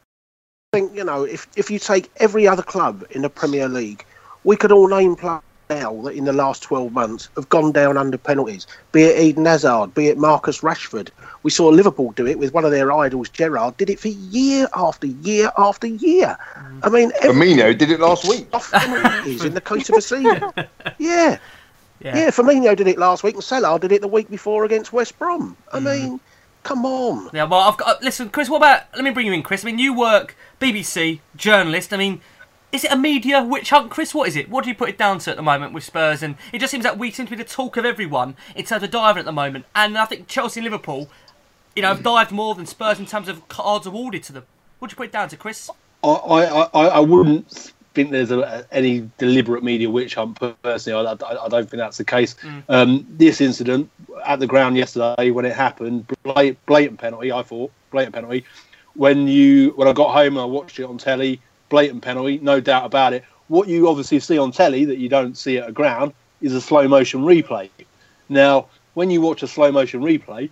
I think you know if if you take every other club in the Premier League, we could all name players now that in the last twelve months have gone down under penalties. Be it Eden Hazard, be it Marcus Rashford. We saw Liverpool do it with one of their idols, Gerrard. Did it for year after year after year. Mm. I mean, every Firmino did it last week. off penalties in the course of a season. Yeah. Yeah. Yeah, Firmino did it last week, and Salah did it the week before against West Brom. I mm. mean, come on. Yeah, well, I've got. Uh, listen, Chris. What about? Let me bring you in, Chris. I mean, you work BBC journalist. I mean, is it a media witch hunt, Chris? What is it? What do you put it down to at the moment with Spurs? And it just seems like we seem to be the talk of everyone in terms of diving at the moment. And I think Chelsea and Liverpool, you know, have mm. dived more than Spurs in terms of cards awarded to them. What do you put it down to, Chris? I, I, I, I wouldn't think there's a, any deliberate media witch hunt personally. I, I, I don't think that's the case. Mm. Um, this incident at the ground yesterday when it happened, blatant, blatant penalty. I thought blatant penalty. When you when I got home and I watched it on telly, blatant penalty, no doubt about it. What you obviously see on telly that you don't see at a ground is a slow motion replay. Now, when you watch a slow motion replay,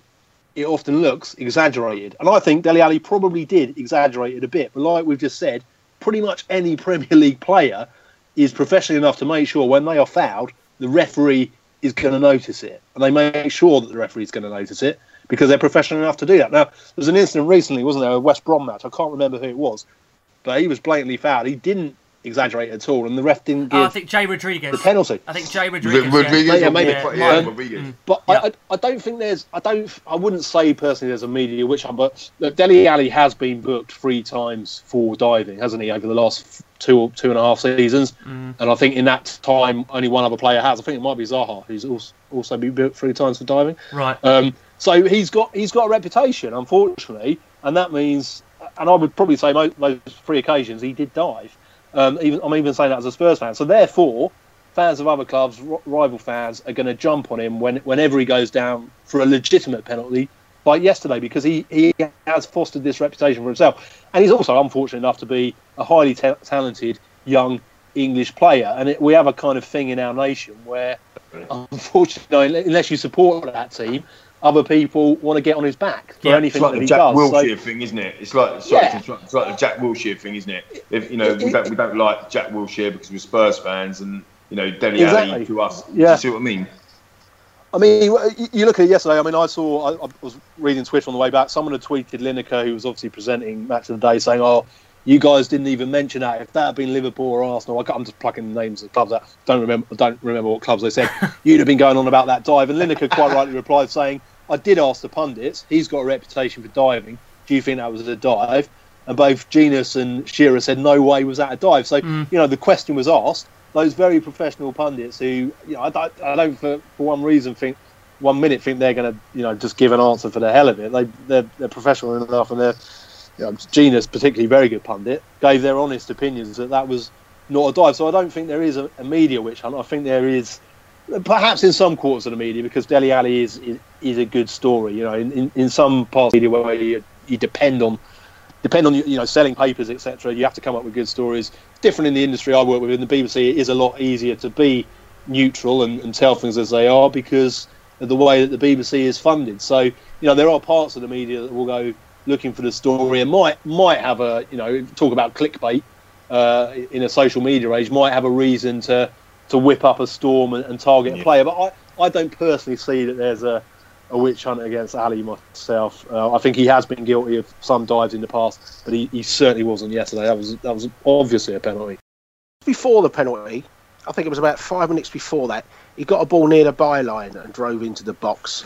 it often looks exaggerated. And I think Dele Alli probably did exaggerate it a bit. But like we've just said, pretty much any Premier League player is professional enough to make sure when they are fouled, the referee is going to notice it. And they make sure that the referee is going to notice it because they're professional enough to do that. Now, there was an incident recently, wasn't there, a West Brom match. I can't remember who it was. But he was blatantly fouled. He didn't exaggerate at all. And the ref didn't give Oh, I think Jay Rodriguez. the penalty. I think Jay Rodriguez. Rodriguez yeah. Yeah, maybe. Yeah, Yeah, Um, Rodriguez. But I, I, I don't think there's, I don't, I wouldn't say personally there's a media which hunt, but look, Dele Alli has been booked three times for diving, hasn't he, over the last two, two and a half seasons? Mm. And I think in that time, only one other player has. I think it might be Zaha, who's also, also been booked three times for diving. Right. Um, so he's got, he's got a reputation, unfortunately, and that means, and I would probably say most, those three occasions he did dive. Um, even, I'm even saying that as a Spurs fan. So therefore, fans of other clubs, r- rival fans, are going to jump on him when, whenever he goes down for a legitimate penalty, like yesterday, because he, he has fostered this reputation for himself. And he's also unfortunate enough to be a highly ta- talented young English player. And it, we have a kind of thing in our nation where, unfortunately, unless you support that team, other people want to get on his back for Yeah. anything It's like that the he Jack does. So- Wilshere thing, isn't it? It's like it's, like, Yeah. it's, like, the Jack Wilshere thing, isn't it? If you know we don't we don't like Jack Wilshere because we're Spurs fans, and you know Dele Exactly. Alli to us. Do you see what I mean? I mean, you- you look at it yesterday. I mean, I saw. I, I was reading Twitter on the way back. Someone had tweeted Lineker, who was obviously presenting Match of the Day, saying, "Oh, you guys didn't even mention that. If that had been Liverpool or Arsenal, I I'm just plucking the names of clubs I Don't remember. Don't remember what clubs they said. You'd have been going on about that dive." And Lineker quite rightly replied, saying, "I did ask the pundits. He's got a reputation for diving. Do you think that was a dive?" And both Jenas and Shearer said, "No way was that a dive." So mm. you know, the question was asked. Those very professional pundits who, you know, I don't, I don't for, for one reason think one minute think they're going to, you know, just give an answer for the hell of it. They, they're, they're professional enough, and they're, Jenas, particularly very good pundit, gave their honest opinions that that was not a dive. So I don't think there is a, a media witch hunt. I think there is, perhaps in some quarters of the media, because Dele Alli is is, is a good story. You know, in, in, in some parts of the media where you, you depend on depend on you know selling papers etc you have to come up with good stories different in the industry i work with in the bbc it is a lot easier to be neutral and, and tell things as they are because of the way that the bbc is funded so you know there are parts of the media that will go looking for the story and might might have a you know talk about clickbait uh, in a social media age might have a reason to to whip up a storm and, and target a player but i i don't personally see that there's a a witch hunt against Alli myself. Uh, I think he has been guilty of some dives in the past, but he, he certainly wasn't yesterday. That was that was obviously a penalty. Before the penalty, I think it was about five minutes before that, he got a ball near the byline and drove into the box.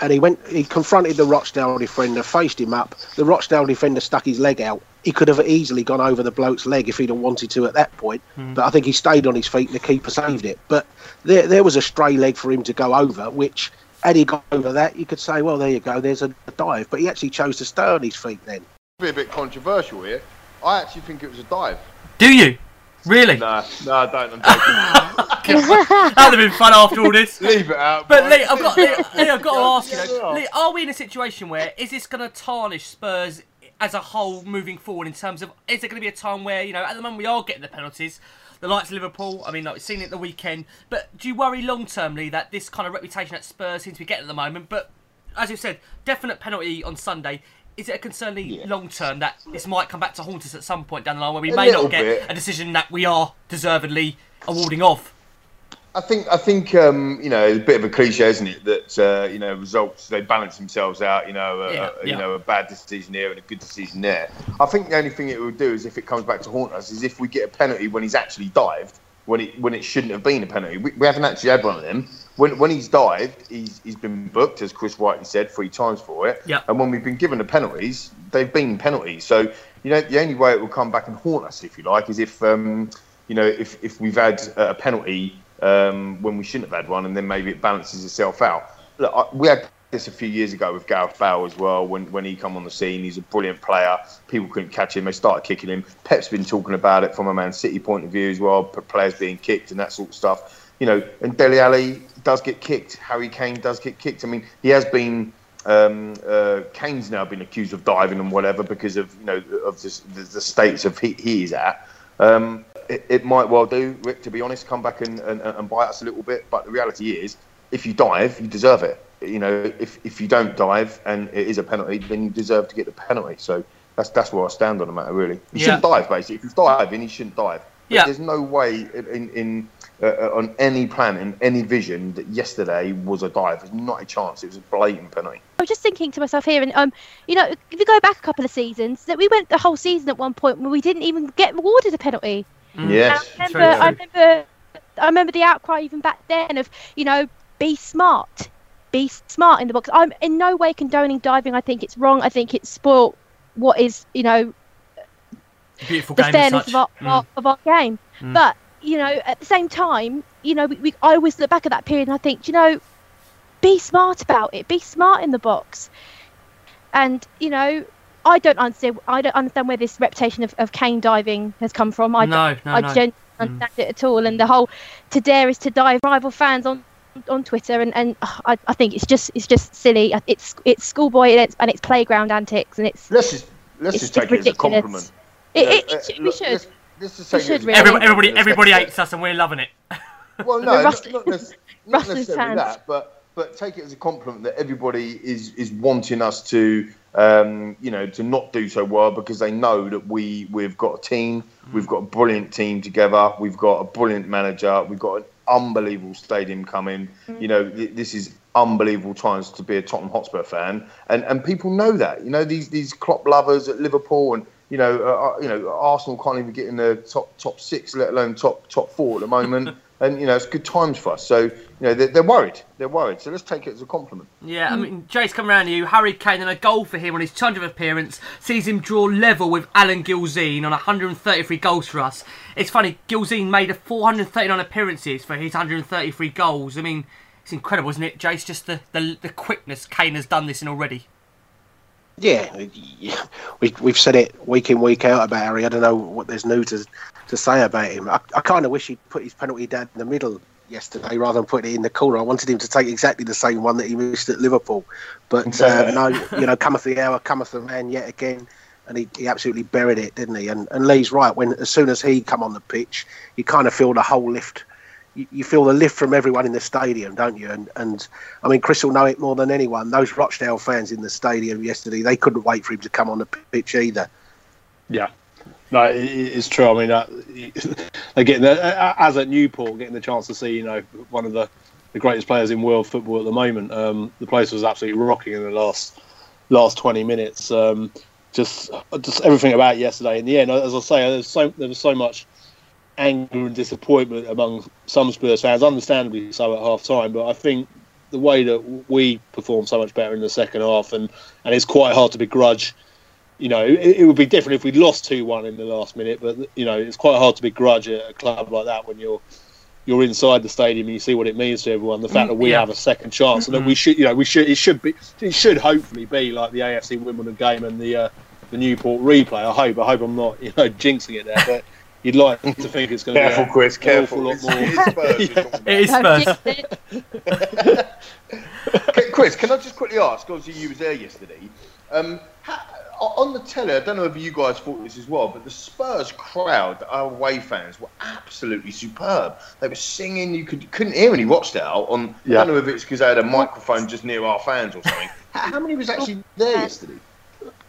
And he went, he confronted the Rochdale defender, faced him up. The Rochdale defender stuck his leg out. He could have easily gone over the bloke's leg if he'd have wanted to at that point. Hmm. But I think he stayed on his feet and the keeper saved it. But there, there was a stray leg for him to go over, which had he gone over that, you could say, well, there you go, there's a dive. But he actually chose to stay on his feet then. Be a bit controversial here. I actually think it was a dive. Do you? Really? No, no, I don't. I'm joking. That'd have been fun after all this. Leave it out. But boy. Lee, I've got, Lee, Lee, I've got to ask you, Yeah. though, Lee, are we in a situation where is this going to tarnish Spurs as a whole moving forward in terms of is there going to be a time where you know at the moment we are getting the penalties, the likes of Liverpool. I mean, like we've seen it the weekend. But do you worry long termly that this kind of reputation that Spurs seems to be getting at the moment? But as you said, definite penalty on Sunday. Is it a concern long term that this might come back to haunt us at some point down the line where we A may not get bit. a decision that we are deservedly awarding off? I think I think um, you know it's a bit of a cliche, isn't it? That uh, you know results they balance themselves out. You know, a, Yeah, yeah. you know a bad decision here and a good decision there. I think the only thing it will do is if it comes back to haunt us is if we get a penalty when he's actually dived when it when it shouldn't have been a penalty. We, we haven't actually had one of them. When when he's dived, he's he's been booked as Chris Whiteley said three times for it. Yeah. And when we've been given the penalties, they've been penalties. So you know the only way it will come back and haunt us, if you like, is if um, you know if if we've had a penalty um, when we shouldn't have had one, and then maybe it balances itself out. Look, I, we had this a few years ago with Gareth Bale as well. When when he come on the scene, he's a brilliant player. People couldn't catch him. They started kicking him. Pep's been talking about it from a Man City point of view as well. Players being kicked and that sort of stuff. You know, and Dele Alli does get kicked. Harry Kane does get kicked. I mean, he has been. Um, uh, Kane's now been accused of diving and whatever because of you know of the, the, the states of he, he is at. Um, it, it might well do, Rick, to be honest, come back and, and, and bite us a little bit. But the reality is, if you dive, you deserve it. You know, if, if you don't dive and it is a penalty, then you deserve to get the penalty. So that's that's where I stand on the matter, really. You Yeah. shouldn't dive, basically. If he's diving, he shouldn't dive. But Yeah. There's no way in, in uh, on any plan, in any vision, that yesterday was a dive. There's not a chance. It was a blatant penalty. I was just thinking to myself here, and um, you know, if you go back a couple of seasons, that we went the whole season at one point where we didn't even get rewarded a penalty. Yes. I remember, I remember, I remember the outcry even back then of, you know, be smart, be smart in the box. I'm in no way condoning diving. I think it's wrong. I think it's spoilt what is, you know, Beautiful the game. fairness of our, Mm. of our game. Mm. But you know, at the same time, you know, we, we I always look back at that period and I think, you know, be smart about it. Be smart in the box. And you know, I don't understand. I don't understand where this reputation of, of Kane diving has come from. I No, don't, no, I no. don't understand it at all. And the whole to dare is to dive rival fans on on Twitter and and uh, I, I think it's just it's just silly. It's it's schoolboy and it's, and it's playground antics and it's Let's just let's It's just take it as a ridiculous. compliment. it, You know, it, uh, it should, we look, should. Let's, let's just We take it should really. Every- compliment. everybody, everybody hates us, and we're loving it. Well, no, not, Rusty- not, nec- not necessarily that, but but take it as a compliment that everybody is is wanting us to, um, you know, to not do so well because they know that we we've got a team, we've got a brilliant team together, we've got a brilliant manager, we've got an unbelievable stadium coming. You know, th- this is unbelievable times to be a Tottenham Hotspur fan, and and people know that. You know, these these Klopp lovers at Liverpool and. You know, uh, uh, you know, Arsenal can't even get in the top top six, let alone top top four at the moment. and you know, it's good times for us. So you know, they're, they're worried. They're worried. So let's take it as a compliment. Yeah, I mean, Jay's come around to you. Harry Kane and a goal for him on his 200th appearance sees him draw level with Alan Gilzean on 133 goals for us. It's funny, Gilzine made a 439 appearances for his 133 goals. I mean, it's incredible, isn't it, Jace? Just the, the, the quickness Kane has done this in already. Yeah, we, we've said it week in, week out about Harry. I don't know what there's new to, to say about him. I, I kind of wish he'd put his penalty down in the middle yesterday rather than putting it in the corner. I wanted him to take exactly the same one that he missed at Liverpool. But uh, no, you know, cometh the hour, cometh the man yet again. And he, he absolutely buried it, didn't he? And, and Lee's right. When as soon as he come on the pitch, you kind of feel the whole lift. You, you feel the lift from everyone in the stadium, don't you? And, and I mean, Chris will know it more than anyone. Those Rochdale fans in the stadium yesterday, they couldn't wait for him to come on the pitch either. Yeah. No, it, it's true. I mean, uh, again, as at Newport, getting the chance to see, you know, one of the, the greatest players in world football at the moment, um, the place was absolutely rocking in the last last twenty minutes. Um, just, just everything about yesterday. In the end, as I say, there was so there was so much anger and disappointment among some Spurs fans, understandably so at half time. But I think the way that we performed so much better in the second half, and, and it's quite hard to begrudge. You know, it, it would be different if we'd lost two one in the last minute, but you know, it's quite hard to begrudge a, a club like that when you're you're inside the stadium and you see what it means to everyone. The fact that we yeah. have a second chance and that we should, you know, we should it should be it should hopefully be like the AFC Wimbledon game and the uh, the Newport replay. I hope. I hope I'm not you know jinxing it there, but you'd like to think it's going to be Careful, a- Chris. an Careful. awful lot more. it is Spurs we're talking about. It is Don't Spurs. jinx it. Okay, Chris, can I just quickly ask? Obviously, you was there yesterday. Um, ha- on the telly, I don't know if you guys thought this as well, but the Spurs crowd, our away fans, were absolutely superb. They were singing. You could couldn't hear any Rochdale. On Yeah. I don't know if it's because they had a microphone just near our fans or something. how, how many was actually there yesterday?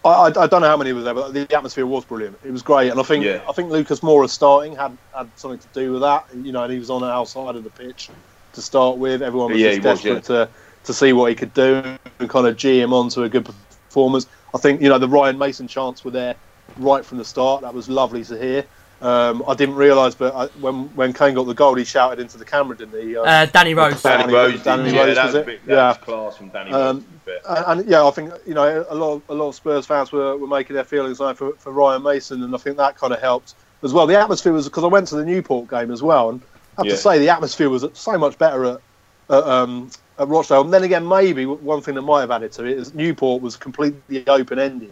I, I, I don't know how many was there, but the atmosphere was brilliant. It was great, and I think Yeah. I think Lucas Moura starting had, had something to do with that. You know, and he was on the outside of the pitch to start with. Everyone was Yeah, just he was, desperate to to see what he could do and kind of g him on to a good performance. I think you know the Ryan Mason chants were there right from the start. That was lovely to hear. Um, I didn't realise, but I, when when Kane got the goal, he shouted into the camera, didn't he? Um, Uh, Danny Rose. Danny, Danny- Rose, Danny did, yeah, Rose, that was was, it? a bit, that Yeah. was class from Danny Um, Rose. to be fair. and, and yeah, I think you know a lot of a lot of Spurs fans were, were making their feelings known for, for Ryan Mason, and I think that kind of helped as well. The atmosphere was because I went to the Newport game as well, and I have Yeah. to say the atmosphere was so much better at, at um, at Rochdale. And then again, maybe one thing that might have added to it is Newport was completely open ended.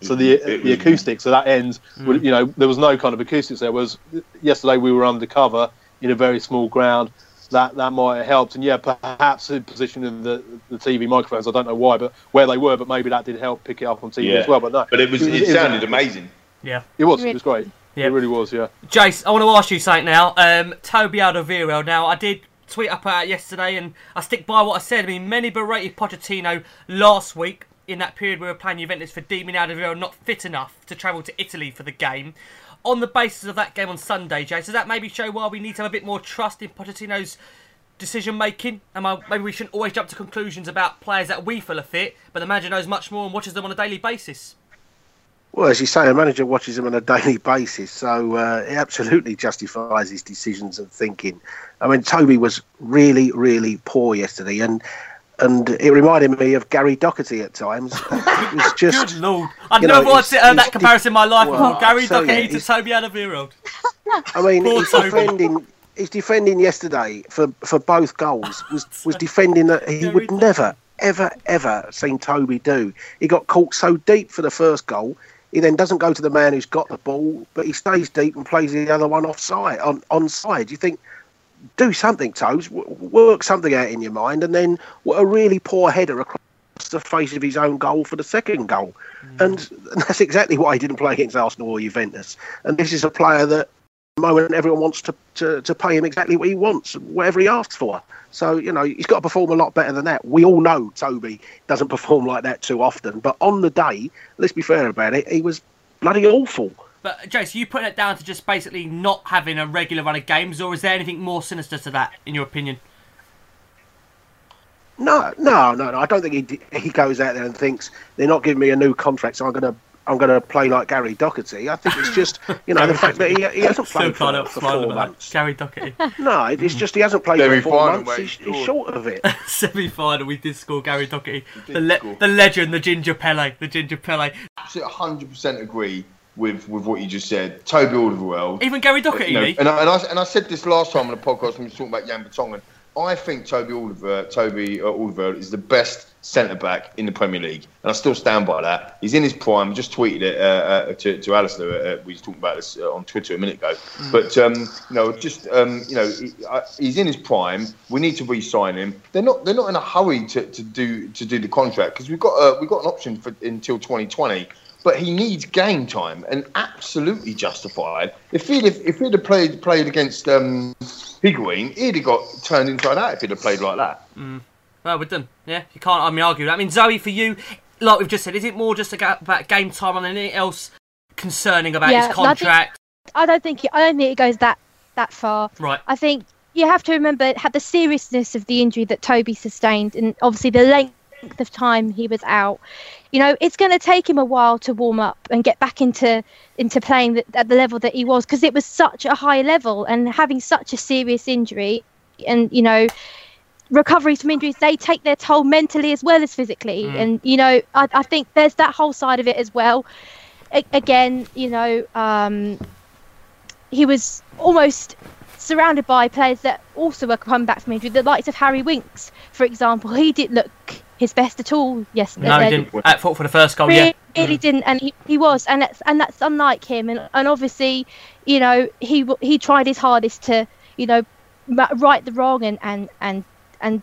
So the It the was- acoustics So that end, Mm. would- you know, there was no kind of acoustics there. Was yesterday we were undercover in a very small ground. That that might have helped, and yeah, perhaps the position of the the TV microphones. I don't know why, but where they were, but maybe that did help pick it up on TV Yeah. as well. But no, But it was it sounded amazing. Yeah. It was. It was great. Yeah. It really was. Yeah. Jace, I want to ask you something now. Um, Toby Alderweireld. Now, I did tweet up out yesterday, and I stick by what I said. I mean, many berated Pochettino last week in that period we were playing Juventus for deeming Alderweireld not fit enough to travel to Italy for the game. On the basis of that game on Sunday, Jace, does that maybe show why we need to have a bit more trust in Pochettino's decision making? And maybe we shouldn't always jump to conclusions about players that we feel are fit, but the manager knows much more and watches them on a daily basis. Well, as you say, a manager watches them on a daily basis, so uh, it absolutely justifies his decisions and thinking. I mean, Toby was really, really poor yesterday, and and it reminded me of Gary Doherty at times. It was just. Good lord. I've never know, watched it's- uh, that comparison in my life well. Gary so, yeah, Doherty to Toby Alderweireld. I mean, Poor he's Toby. defending. He's defending yesterday for, for both goals. Was was defending that he would never, ever, ever seen Toby do. He got caught so deep for the first goal. He then doesn't go to the man who's got the ball, but he stays deep and plays the other one offside on onside. You think, do something, Toes. W- work something out in your mind, and then what a really poor header across the face of his own goal for the second goal. Mm. And that's exactly why he didn't play against Arsenal or Juventus. And this is a player that, at the moment, everyone wants to, to, to pay him exactly what he wants, whatever he asks for. So, you know, he's got to perform a lot better than that. We all know Toby doesn't perform like that too often. But on the day, let's be fair about it, he was bloody awful. But Jace, you putting it down to just basically not having a regular run of games, or is there anything more sinister to that, in your opinion? No, no, no, no. I don't think he he goes out there and thinks they're not giving me a new contract, so I'm gonna I'm gonna play like Gary Doherty. I think it's just you know the fact that he, he hasn't played can't for, help for smiling four at that. months. Gary Doherty. No, it's just he hasn't played for four months. He's, he's short of it. Semi-final, we did score Gary Doherty, the, le- the legend, the ginger Pele, the ginger Pele. Absolutely 100% agree with, with what you just said. Toby Alderweireld. Even Gary Doherty, You know, and, I, and, I, and I said this last time on the podcast when we were talking about Jan Vertonghen. I think Toby Alderweireld, Toby uh, Alderweireld is the best centre back in the Premier League, and I still stand by that. He's in his prime. Just tweeted it uh, uh, to to Alistair. Uh, we were talking about this uh, on Twitter a minute ago. But um, you know, just um, you know, he, he's in his prime. We need to re-sign him. They're not they're not in a hurry to, to do to do the contract because we've got uh, we've got an option for until 2020 but he needs game time and absolutely justified. If he'd have, if he'd have played played against um, Higuain, he'd have got turned inside out if he'd have played like that. Well, we're done. Yeah, you can't. I mean, argue that. I mean, Zoe, for you, like we've just said, is it more just about about game time and anything else concerning about Yeah, his I think- contract? I don't think it, I don't think it goes that that far. Right. I think you have to remember had the seriousness of the injury that Toby sustained, and obviously the length of time he was out. You know, it's going to take him a while to warm up and get back into into playing the, at the level that he was because it was such a high level and having such a serious injury, and you know. Recoveries from injuries, they take their toll mentally as well as physically. Mm. And, you know, I, I think there's that whole side of it as well. A- again, you know, um, he was almost surrounded by players that also were coming back from injury. The likes of Harry Winks, for example, he didn't look his best at all yesterday. No, he didn't. At fault for the first goal, Really, yeah. really didn't, and he, he was, and that's and that's unlike him, and and obviously, you know, he he tried his hardest to, you know, right the wrong and and and and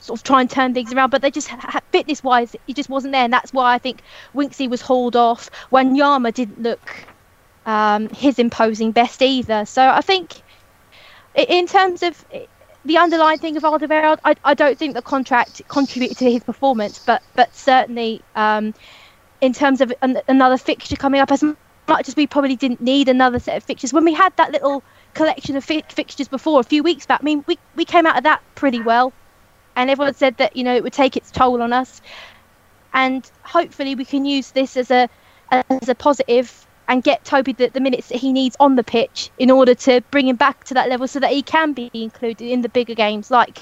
sort of try and turn things around, but they just fitness wise, he just wasn't there, and that's why I think Winksy was hauled off Wanyama didn't look um, his imposing best either. So I think in terms of the underlying thing of Alderweireld, I, I don't think the contract contributed to his performance, but but certainly um, in terms of an, another fixture coming up, as much as we probably didn't need another set of fixtures, when we had that little collection of fi- fixtures before a few weeks back, I mean, we, we came out of that pretty well, and everyone said that you know it would take its toll on us, and hopefully we can use this as a as a positive and get Toby the, the minutes that he needs on the pitch in order to bring him back to that level so that he can be included in the bigger games like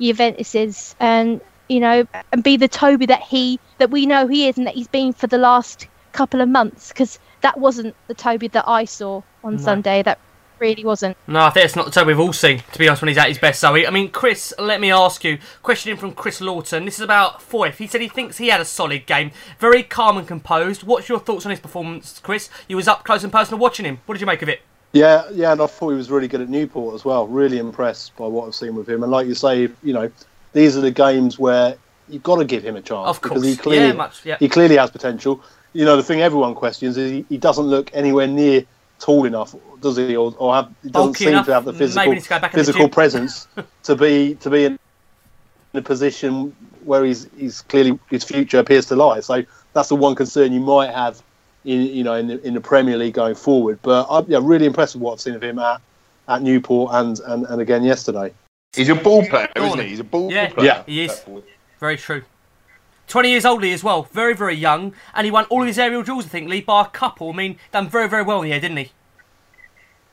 Juventus's and you know and be the Toby that he that we know he is and that he's been for the last couple of months because that wasn't the Toby that I saw on No. Sunday that really wasn't. No, I think it's not the tone we've all seen, to be honest, when he's at his best, Zoe. I mean, Chris, let me ask you. Question in from Chris Lawton. This is about Foyth. He said he thinks he had a solid game. Very calm and composed. What's your thoughts on his performance, Chris? You was up close and personal watching him. What did you make of it? Yeah, yeah, and I thought he was really good at Newport as well. Really impressed by what I've seen with him. And like you say, you know, these are the games where you've got to give him a chance Of because course. he clearly Yeah, much, yeah. he clearly has potential. You know, the thing everyone questions is he, he doesn't look anywhere near tall enough, does he? Or, or have, he doesn't Bulky seem enough. to have the Maybe physical needs to go back in the physical gym. presence to be to be in a position where he's he's clearly his future appears to lie. So that's the one concern you might have in you know in the, in the Premier League going forward. But I'm yeah, really impressed with what I've seen of him at, at Newport and, and, and again yesterday. He's a ball player, isn't he? He's a ball Yeah, player. Yeah. he is. Very true. 20 years old he as well. Very, very young. And he won all of his aerial duels, I think, Lee, by a couple. I mean, done very, very well in the air, didn't he?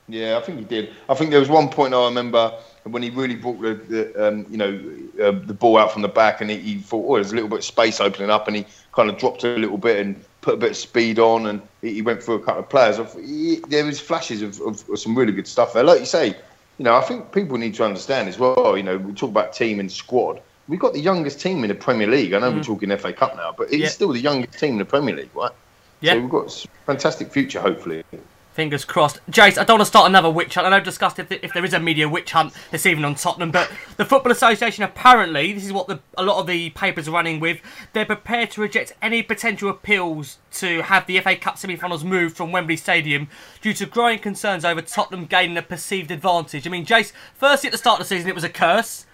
Yeah, I think he did. I think there was one point I remember when he really brought the, the um, you know, uh, the ball out from the back, and he, he thought, oh, there's a little bit of space opening up, and he kind of dropped it a little bit and put a bit of speed on, and he, he went through a couple of players. He, there was flashes of, of, of some really good stuff there. Like you say, you know, I think people need to understand as well. You know, we talk about team and squad. We've got the youngest team in the Premier League. I know we're Mm. talking FA Cup now, but it's still the youngest team in the Premier League, right? Yeah. So we've got a fantastic future, hopefully. Fingers crossed. Jace, I don't want to start another witch hunt. I know I've discussed if, if there is a media witch hunt this evening on Tottenham, but the Football Association apparently, this is what the, a lot of the papers are running with, they're prepared to reject any potential appeals to have the FA Cup semi-finals moved from Wembley Stadium due to growing concerns over Tottenham gaining a perceived advantage. I mean, Jace, firstly at the start of the season it was a curse.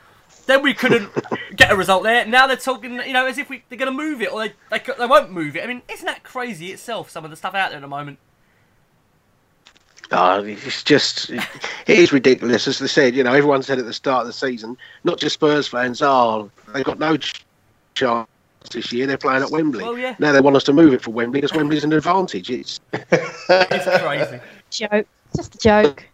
Then we couldn't get a result there. Now they're talking, you know, as if we, they're going to move it or they, they, they won't move it. I mean, isn't that crazy itself, some of the stuff out there at the moment? Oh, it's just it is ridiculous. As they said, you know, everyone said at the start of the season, not just Spurs fans, oh, they've got no chance this year. They're playing at Wembley. Well, yeah. Now they want us to move it for Wembley because Wembley's an advantage. It's It's crazy. Joke. Just a joke.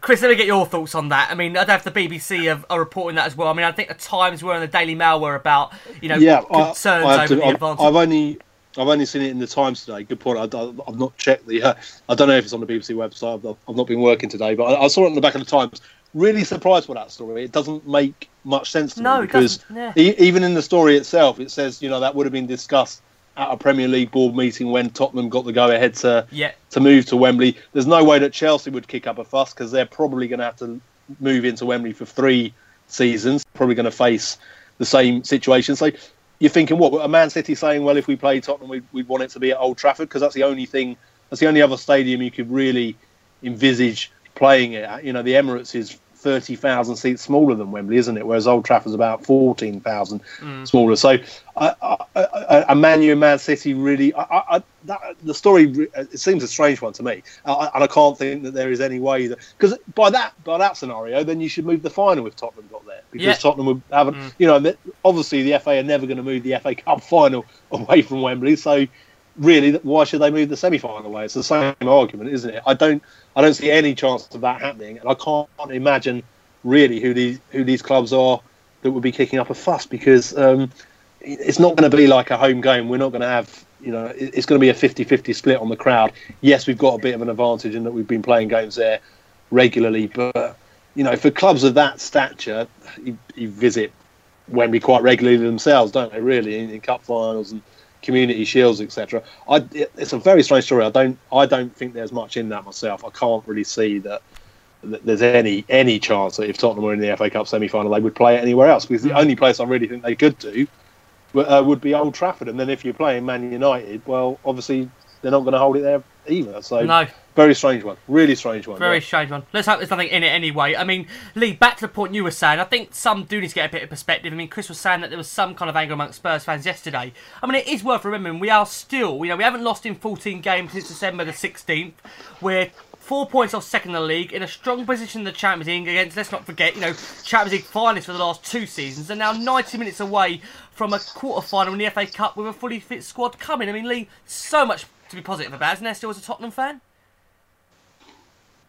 Chris, let me get your thoughts on that. I mean, I don't know if the BBC have, are reporting that as well. I mean, I think the Times were and the Daily Mail were about, you know, yeah, concerns I, have over to- the I've, advantage. I've only I've only seen it in the Times today. Good point. I, have not checked the. Uh, I don't know if it's on the BBC website. I've not, I've not been working today, but I, I saw it in the back of the Times. Really surprised by that story. It doesn't make much sense to No, me because yeah. e- even in the story itself, it says you know that would have been discussed at a Premier League board meeting when Tottenham got the go ahead to Yeah. to move to Wembley. There's no way that Chelsea would kick up a fuss because they're probably going to have to move into Wembley for three seasons. Probably going to face the same situation. So you're thinking, what? A Man City saying, well, if we play Tottenham, we'd, we'd want it to be at Old Trafford because that's the only thing. That's the only other stadium you could really envisage playing it at. You know, the Emirates is. 30,000 seats smaller than Wembley, isn't it? Whereas Old Trafford's about 14,000 Mm. smaller. So, I, I, I, a Man U and Man City really, I, that, the story it seems a strange one to me, and I can't think that there is any way that because by that by that scenario, then you should move the final if Tottenham got there because Yeah. Tottenham would haven't, Mm. you know, obviously the FA are never going to move the FA Cup final away from Wembley, so really, why should they move the semi-final away? It's the same argument, isn't it? I don't, I don't see any chance of that happening, and I can't imagine really who these who these clubs are that would be kicking up a fuss because um, it's not going to be like a home game. We're not going to have, you know, it's going to be a 50-50 split on the crowd. Yes, we've got a bit of an advantage in that we've been playing games there regularly, but you know, for clubs of that stature, you, you visit Wembley quite regularly themselves, don't they? Really, in, in cup finals and community shields, etc. It, it's a very strange story. I don't, I don't think there's much in that myself. I can't really see that that there's any any chance that if Tottenham were in the FA Cup semi final, they would play it anywhere else. Because the only place I really think they could do uh, would be Old Trafford. And then if you're playing Man United, well, obviously they're not going to hold it there either. So No. very strange one, really strange one. Very yeah. strange one. Let's hope there's nothing in it anyway. I mean, Lee, back to the point you were saying. I think some do need to get a bit of perspective. I mean, Chris was saying that there was some kind of anger amongst Spurs fans yesterday. I mean, it is worth remembering we are still, you know, we haven't lost in 14 games since December the 16th. We're four points off second in the league, in a strong position in the Champions League against, let's not forget, you know, Champions League finalists for the last two seasons, and now 90 minutes away from a quarter final in the FA Cup with a fully fit squad coming. I mean, Lee, so much to be positive about, isn't there, still as a Tottenham fan?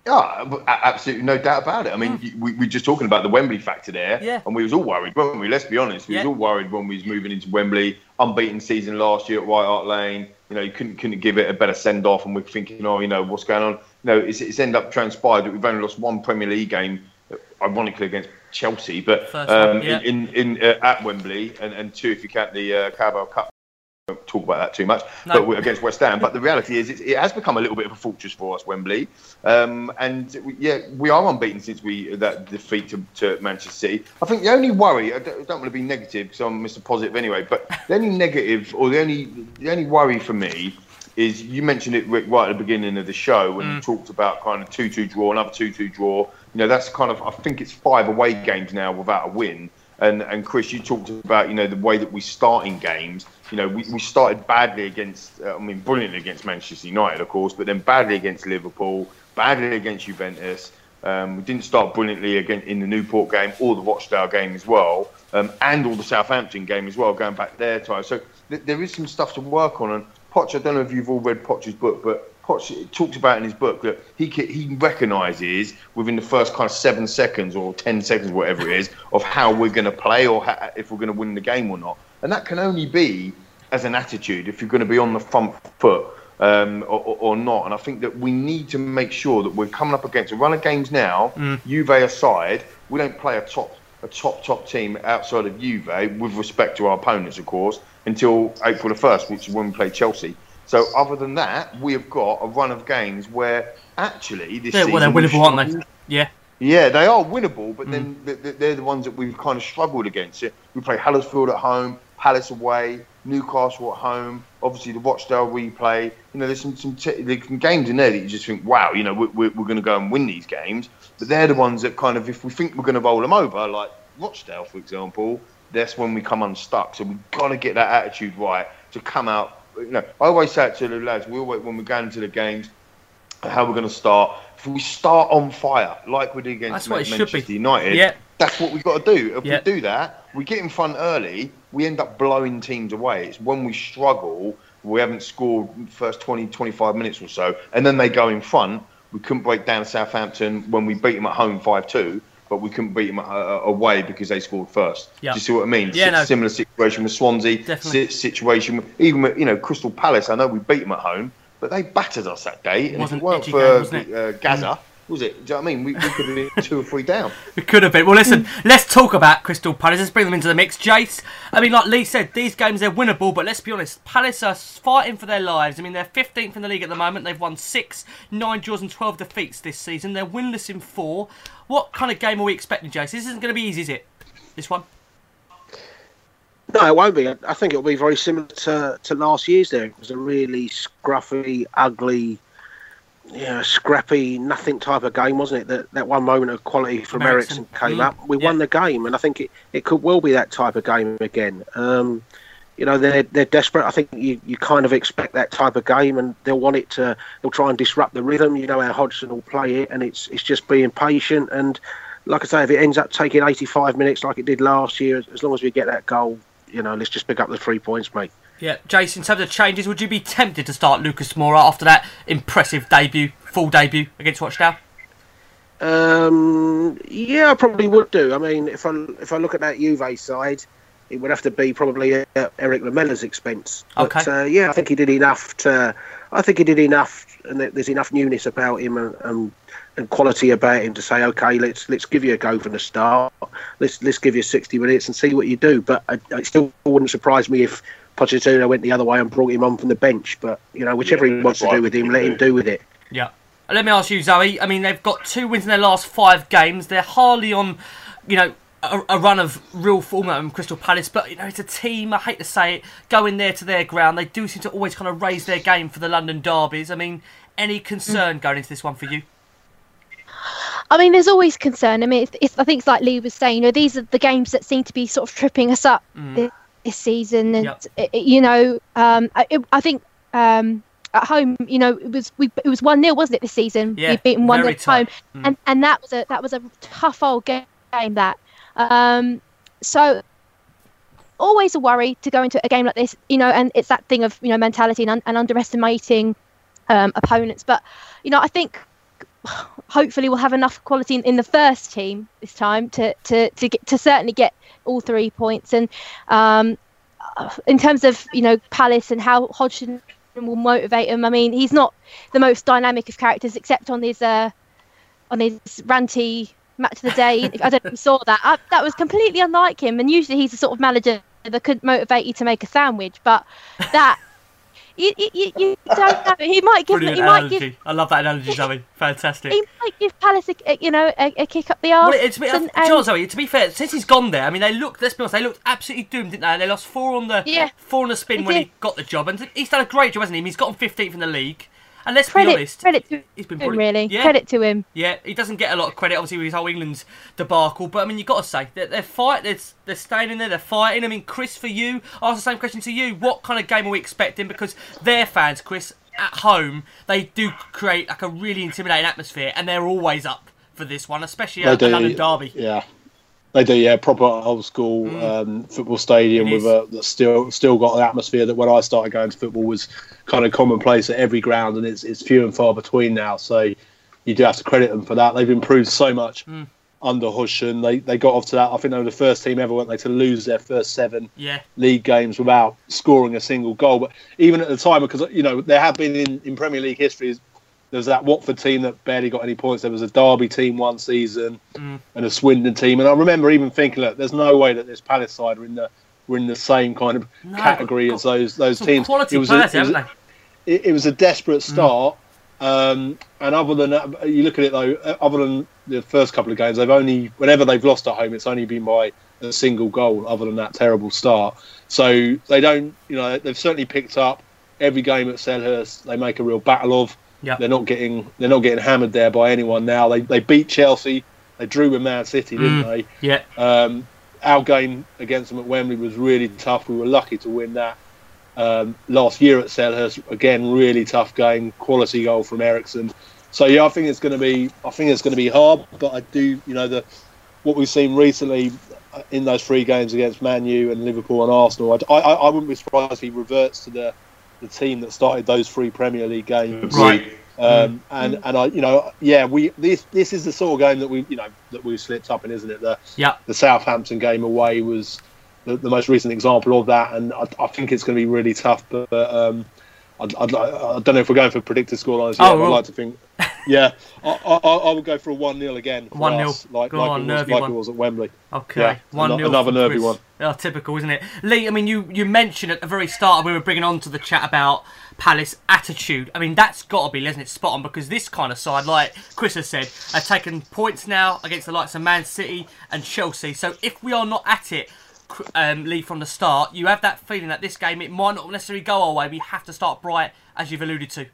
Yeah, absolutely no doubt about it. I mean, we, we were just talking about the Wembley factor there, Yeah. and we was all worried, weren't we? Let's be honest, we Yeah. was all worried when we was moving into Wembley, unbeaten season last year at White Hart Lane. You know, you couldn't couldn't give it a better send off, and we're thinking, oh, you know, what's going on? know, it's, it's ended up transpired that we've only lost one Premier League game, ironically against Chelsea, but First um, yeah. in in uh, at Wembley, and, and two if you count the uh, Carabao Cup. Won't talk about that too much, No. but against West Ham. But the reality is, it, it has become a little bit of a fortress for us, Wembley. Um, and we, yeah, we are unbeaten since we that defeat to, to Manchester City. I think the only worry, I don't, I don't want to be negative because I'm Mr. Positive anyway, but the only negative or the only the only worry for me is you mentioned it Rick, right at the beginning of the show when you talked about kind of two-two draw, another two-two draw. You know, that's kind of I think it's five away games now without a win. And and Chris, you talked about you know the way that we start in games. You know, we, we started badly against, uh, I mean, brilliantly against Manchester United, of course, but then badly against Liverpool, badly against Juventus. Um, we didn't start brilliantly again in the Newport game or the Rochdale game as well, um, and all the Southampton game as well, going back there time. So th- there is some stuff to work on. And Poch, I don't know if you've all read Poch's book, but Poch talks about in his book that he he recognises within the first kind of seven seconds or ten seconds, whatever it is, of how we're going to play or ha- if we're going to win the game or not. And that can only be as an attitude if you're going to be on the front foot um, or, or, not. And I think that we need to make sure that we're coming up against a run of games now. Juve aside, we don't play a top a top top team outside of Juve with respect to our opponents, of course, until April the first, which is when we play Chelsea. So other than that, we have got a run of games where actually this Yeah, well, they're winnable, aren't they? Yeah. Yeah, they are winnable, but then th- th- they're the ones that we've kind of struggled against. It. We play Huddersfield at home, Palace away, Newcastle at home. Obviously, the Rochdale replay. You know, there's some some, t- there's some games in there that you just think, wow, you know, we're, we're, we're going to go and win these games. But they're the ones that kind of, if we think we're going to roll them over, like Rochdale, for example, that's when we come unstuck. So we've got to get that attitude right to come out. You know, I always say it to the lads. We always, when we're going into the games, how we're going to start. If we start on fire, like we did against That's what it should Manchester. United, Yeah. that's what we've got to do. If Yeah. we do that, we get in front early, we end up blowing teams away. It's when we struggle, we haven't scored first 20, 25 minutes or so, and then they go in front. We couldn't break down Southampton when we beat them at home 5 2, but we couldn't beat them uh, away because they scored first. Yeah. Do you see what I mean? Yeah, Si- no. Similar situation with Swansea, si- situation, with, even with, you know, Crystal Palace. I know we beat them at home, but they battered us that day. And was if it weren't for game, wasn't it? uh, Gaza, was it? Do you know what I mean? We, we could have been two or three down. We could have been. Well, listen, hmm. let's talk about Crystal Palace. Let's bring them into the mix. Jace, I mean, like Lee said, these games, they're winnable, but let's be honest, Palace are fighting for their lives. I mean, they're 15th in the league at the moment. They've won six, nine draws, and 12 defeats this season. They're winless in four. What kind of game are we expecting, Jace? This isn't going to be easy, is it? This one? No, it won't be. I- I think it'll be very similar to, to last year's. There, it was a really scruffy, ugly, yeah, scrappy, nothing type of game, wasn't it? That that one moment of quality from Eriksen. Came Mm, up. We yeah. won the game, and I think it, it could well be that type of game again. Um, you know, they're they're desperate. I think you, you kind of expect that type of game, and they'll want it to. They'll try and disrupt the rhythm. You know how Hodgson will play it, and it's it's just being patient. And like I say, if it ends up taking 85 minutes like it did last year, as long as we get that goal, you know, let's just pick up the three points, mate. Yeah, Jason, in terms of changes, would you be tempted to start Lucas Moura after that impressive debut, full debut against Rochdale? Um, yeah, I probably would do. I mean, if I if I look at that Juve side, it would have to be probably at Erik Lamela's expense. But, Okay. uh, yeah, I think he did enough to. I think he did enough, and there's enough newness about him and, and and quality about him to say, okay, let's let's give you a go from the start. Let's let's give you 60 minutes and see what you do. But I, it still wouldn't surprise me if Pochettino went the other way and brought him on from the bench. But you know, whichever he wants to do with him, let he him do with it. Yeah. Let me ask you, Zoe. I mean, they've got two wins in their last five games. They're hardly on, you know, a, a run of real form at Crystal Palace. But you know, it's a team. I hate to say it, going there to their ground. They do seem to always kind of raise their game for the London derbies. I mean, any concern going into this one for you? I mean, there's always concern. I mean, it's, it's, I think it's like Lee was saying. You know, these are the games that seem to be sort of tripping us up mm. this, this season, and Yep. it- it- you know, um, I, it, I think um, at home, you know, it was we it was one 0 wasn't it this season? Yeah, we beaten one 0 at home. Mm. and and that was a that was a tough old game. That um, so always a worry to go into a game like this, you know, and it's that thing of you know mentality and, un- and underestimating um, opponents. But you know, I think hopefully we'll have enough quality in, in the first team this time to to to get to certainly get all three points. And um, uh, in terms of you know Palace and how Hodgson will motivate him. I mean, he's not the most dynamic of characters, except on his uh, on his ranty match of the day. I don't know if you saw that. I, that was completely unlike him. And usually he's the sort of manager that could motivate you to make a sandwich, but that. You, you, you don't know. He might give. Brilliant He might analogy. give. I love that analogy, Zoe. Fantastic. He might give Palace, a, you know, a, a kick up the arse. Well, to, and- be, uh, Zoe, to be fair, since he's gone there, I mean, they looked. Let's be honest, they looked absolutely doomed, didn't they? They lost four on the Yeah. four on the spin when did. he got the job, and he's done a great job, hasn't he? I mean, he's gotten 15th in the league, and let's credit, be honest, credit to he's been him, brilliant. really. Yeah. Credit to him. Yeah, he doesn't get a lot of credit, obviously, with his whole England's debacle. But I mean, you've got to say they're, they're fight, they're, they're staying in there, they're fighting. I mean, Chris, for you, I ask the same question to you: What kind of game are we expecting? Because their fans, Chris, at home, they do create like a really intimidating atmosphere, and they're always up for this one, especially at They a London derby. Yeah, they do. Yeah, proper old school um, football stadium Mm. It with a that's still still got the atmosphere that when I started going to football was kind of commonplace at every ground, and it's it's few and far between now. So you do have to credit them for that. They've improved so much Mm. under Hodgson. They they got off to that. I think they were the first team ever, weren't they, to lose their first seven Yeah. league games without scoring a single goal. But even at the time, because you know there have been in, in Premier League history, there was that Watford team that barely got any points. There was a Derby team one season Mm. and a Swindon team, and I remember even thinking, look, there's no way that this Palace side are in the were in the same kind of No, category as those those teams. quality it was players, a, it was, it, it was a desperate start. Um, and other than that, you look at it though, uh, other than the first couple of games, they've only, whenever they've lost at home, it's only been by a single goal, other than that terrible start. So they don't, you know, they've certainly picked up every game at Selhurst. They make a real battle of. Yep. They're not getting, they're not getting hammered there by anyone now. They they beat Chelsea. They drew with Man City, didn't Mm. they? Yeah. Um, our game against them at Wembley was really tough. We were lucky to win that. Um, last year at Selhurst, again, really tough game, quality goal from Eriksen. So yeah, I think it's going to be, I think it's going to be hard. But I do, you know, the what we've seen recently uh, in those three games against Man U and Liverpool and Arsenal, I, I, I wouldn't be surprised if he reverts to the the team that started those three Premier League games. Right. Um, and and I, you know, yeah, we this this is the sort of game that we, you know, that we slipped up in, isn't it? The Yeah. the Southampton game away was the, the most recent example of that, and I, I think it's going to be really tough. But, but um, I'd, I'd, I don't know if we're going for predicted scorelines. Oh, yet, but well. I'd like to think, yeah, I, I, I would go for a one 0 again. 1-0. like Go like, on, it was, nervy like one. it was at Wembley. Okay, Yeah, one nil another nervy Chris. one. Oh, typical, isn't it? Lee, I mean, you you mentioned at the very start we were bringing on to the chat about Palace attitude. I mean, that's got to be, isn't it, spot on? Because this kind of side, like Chris has said, are taking points now against the likes of Man City and Chelsea. So if we are not at it, um, Lee, from the start, you have that feeling that this game it might not necessarily go our way. We have to start bright, as you've alluded to.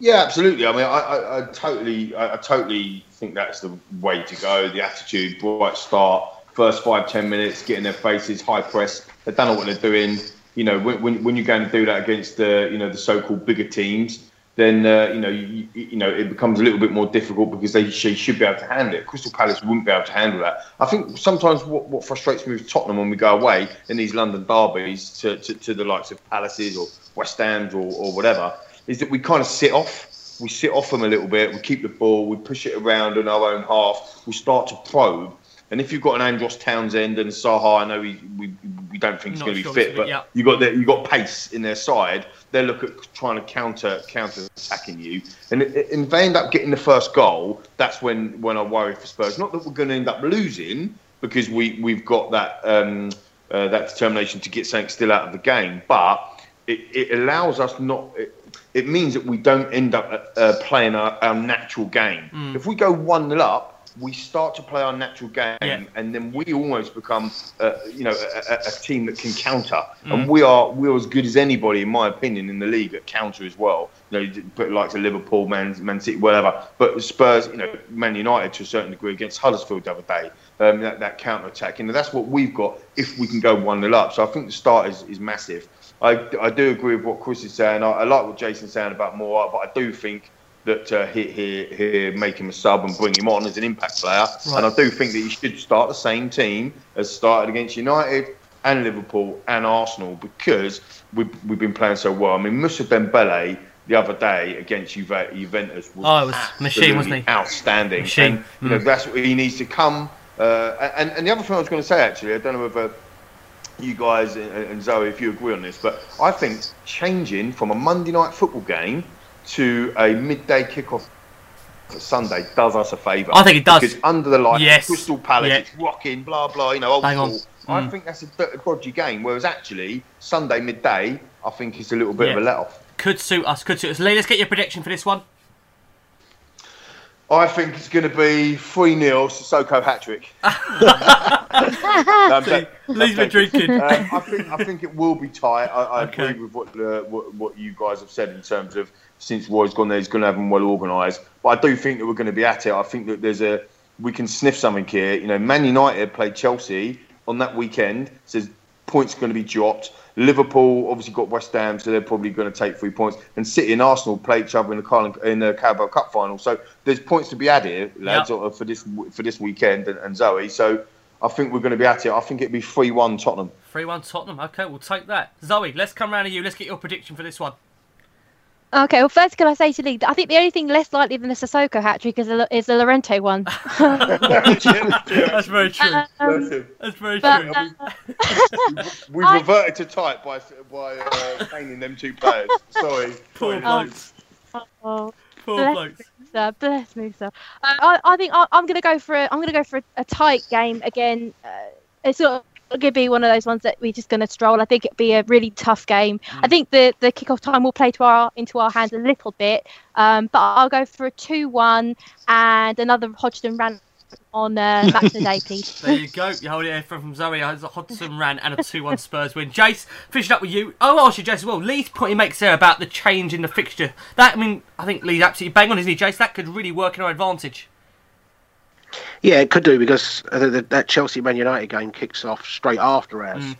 Yeah, absolutely. I mean, I, I, I totally, I, I totally think that's the way to go. The attitude, bright start, first five ten minutes, get in their faces, high press. They don't know what they're doing. You know, when, when, when you're going to do that against the, you know, the so-called bigger teams, then uh, you know, you, you know, it becomes a little bit more difficult because they, they should be able to handle it. Crystal Palace wouldn't be able to handle that. I think sometimes what, what frustrates me with Tottenham when we go away in these London derbies to, to, to the likes of Palaces or West Ham's or, or whatever is that we kind of sit off. We sit off them a little bit. We keep the ball. We push it around in our own half. We start to probe. And if you've got an Andros Townsend and Zaha, I know we, we, we don't think he's going to sure be fit, but yeah. you got the, you got pace in their side. They look at trying to counter counter attacking you, and and if they end up getting the first goal, that's when when I worry for Spurs. Not that we're going to end up losing because we we've got that um, uh, that determination to get something still out of the game, but it, it allows us not. It, it means that we don't end up uh, playing our, our natural game. Mm. If we go one 0 up, we start to play our natural game, Yeah. and then we almost become, uh, you know, a, a, team that can counter. Mm. And we are we're as good as anybody, in my opinion, in the league at counter as well. You know, but like to Liverpool, Man, Man City, whatever. But Spurs, you know, Man United to a certain degree against Huddersfield the other day, um, that, that counter attack. You know, that's what we've got if we can go one 0 up. So I think the start is, is massive. I, I do agree with what Chris is saying. I, I like what Jason's saying about Moura, but I do think that uh, he, he, he make him a sub and bring him on as an impact player. Right. And I do think that he should start the same team as started against United and Liverpool and Arsenal because we've, we've been playing so well. I mean, Mousa Dembele the other day against Juve, Juventus was, Oh, it was machine, wasn't he? outstanding. Machine. And, you know, Mm. that's what he needs to come. Uh, and, and the other thing I was going to say, actually, I don't know whether you guys and, Zoe if you agree on this, but I think changing from a Monday night football game to a midday kickoff for Sunday does us a favour. I think it does. because under the lights, Yes. Crystal Palace, Yeah. it's rocking, blah blah. You know, old Bang on. school. I Mm. think that's a a dodgy game. Whereas actually Sunday midday, I think it's a little bit of a let off. Could suit us. Could suit us. Lee, let's get your prediction for this one. I think it's going to be 3 0 Sissoko hat trick. No, I'm joking. Drinking. Um, I think I think it will be tight. I, I Okay. agree with what, uh, what what you guys have said in terms of since Roy's gone there, he's going to have them well organised. But I do think that we're going to be at it. I think that there's a we can sniff something here. You know, Man United played Chelsea on that weekend. Says points are going to be dropped. Liverpool obviously got West Ham, so they're probably going to take three points. And City and Arsenal play each other in the Carling, in the Carabao Cup final. So there's points to be had here, lads, uh, for this for this weekend and, and Zoe. So I think we're going to be at it. I think it'd be three one Tottenham. 3 1 Tottenham. Okay, we'll take that. Zoe, let's come round to you. Let's get your prediction for this one. Okay, well, first, can I say to Lee, I think the only thing less likely than the Sissoko hat trick is the, is the Lorente one. That's very true. Um, That's very but, true. uh, We've reverted to type by by uh, painting them two players. Sorry. Poor blokes. Oh, Poor bless blokes. Moussa, bless Moussa. Uh, I, I think I, I'm going to go for a, I'm going to go for a, a tight game again. Uh, it's sort of going to be one of those ones that we're just going to stroll. I think it'll be a really tough game. I think the the kickoff time will play to our into our hands a little bit, um, but I'll go for a two-one and another Hodgson run on uh, match of the day, please. There you go. You hold it here from, from Zoe. It's a Hodgson ran and a 2 1 Spurs win. Jace, finishing up with you. Oh, I'll ask you, Jace, as well. Lee's point he makes there about the change in the fixture. That, I mean, I think Lee's absolutely bang on, isn't he, Jace? That could really work in our advantage. Yeah, it could do because uh, th- th- that Chelsea Man United game kicks off straight after ours. Mm.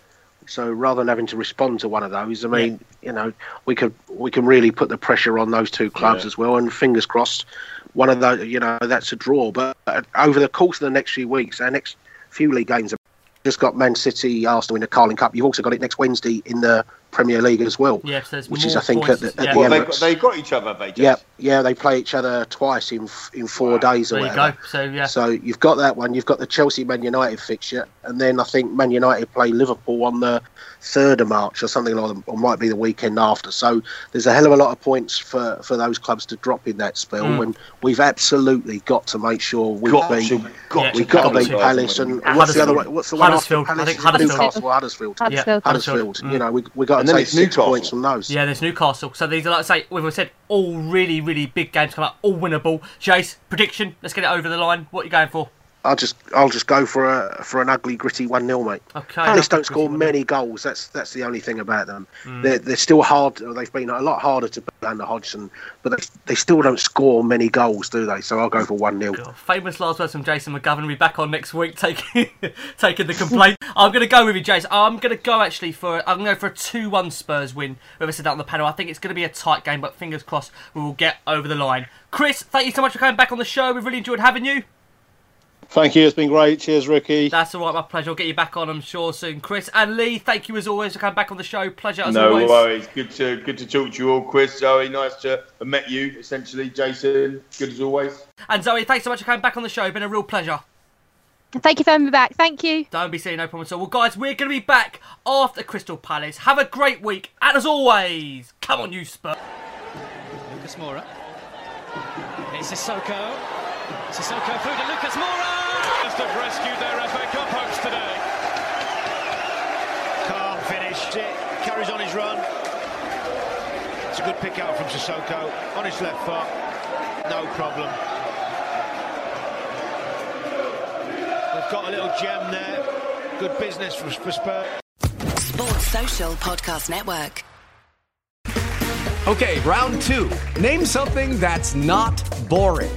So rather than having to respond to one of those, I mean, you know, we could we can really put the pressure on those two clubs Yeah. as well. And fingers crossed, one of those, you know, that's a draw. But uh, over the course of the next few weeks, our next few league games have just got Man City, Arsenal in the Carling Cup. You've also got it next Wednesday in the Premier League as well. Yeah, so there's which is I think points. at the, at Yeah. the Well, they got, they got each other, they? Jess? Yeah, yeah, they play each other twice in in four days or There you go. So, yeah. So you've got that one. You've got the Chelsea Man United fixture, and then I think Man United play Liverpool on the third of March or something like that, or might be the weekend after. So there's a hell of a lot of points for, for those clubs to drop in that spell, Mm. and we've absolutely got to make sure we Got beat. to, got Yeah, We've to got to come beat to Palace and Uh, what's the other one? What's the one Huddersfield. after I Palace? think Is Huddersfield. Newcastle or Huddersfield. Huddersfield. Huddersfield. Mm. You know, we we got And to take six Newcastle. points from those. Yeah, there's Newcastle. So these are, like I say, we've said, all really, really big games come up, all winnable. Jace, prediction, let's get it over the line. What are you going for? I'll just I'll just go for a for an ugly gritty one 0 mate. Okay. Palace don't score gritty 1-0. many goals. That's that's the only thing about them. Mm. They're they're still hard. They've been a lot harder to beat under Hodgson, but they, they still don't score many goals, do they? So I'll go for one 0 famous last words from Jason McGovern will be back on next week taking taking the complaint. I'm going to go with you, Jason. I'm going to go actually for I'm going go for a two-one Spurs win. Whoever said that on the panel, I think it's going to be a tight game, but fingers crossed we will get over the line. Chris, thank you so much for coming back on the show. We've really enjoyed having you. Thank you. It's been great. Cheers, Ricky. That's all right, my pleasure. I'll get you back on, I'm sure soon. Chris and Lee, thank you as always for coming back on the show. Pleasure as No always. No worries. Good to good to talk to you all, Chris, Zoe. Nice to have met you. Essentially, Jason. Good as always. And Zoe, thanks so much for coming back on the show. Been a real pleasure. Thank you for having me back. Thank you. Don't be silly, no problem at all. Well, guys, we're going to be back after Crystal Palace. Have a great week, and as always, come on, you Spurs. Lucas Moura. It's Sissoko. Sissoko through to Lucas Moura. Must have rescued their FA Cup hopes today. Calm finished It carries on his run. It's a good pick out from Sissoko on his left foot. No problem. We've got a little gem there. Good business for, for Spurs. Sports Social Podcast Network. Okay, round two. Name something that's not boring.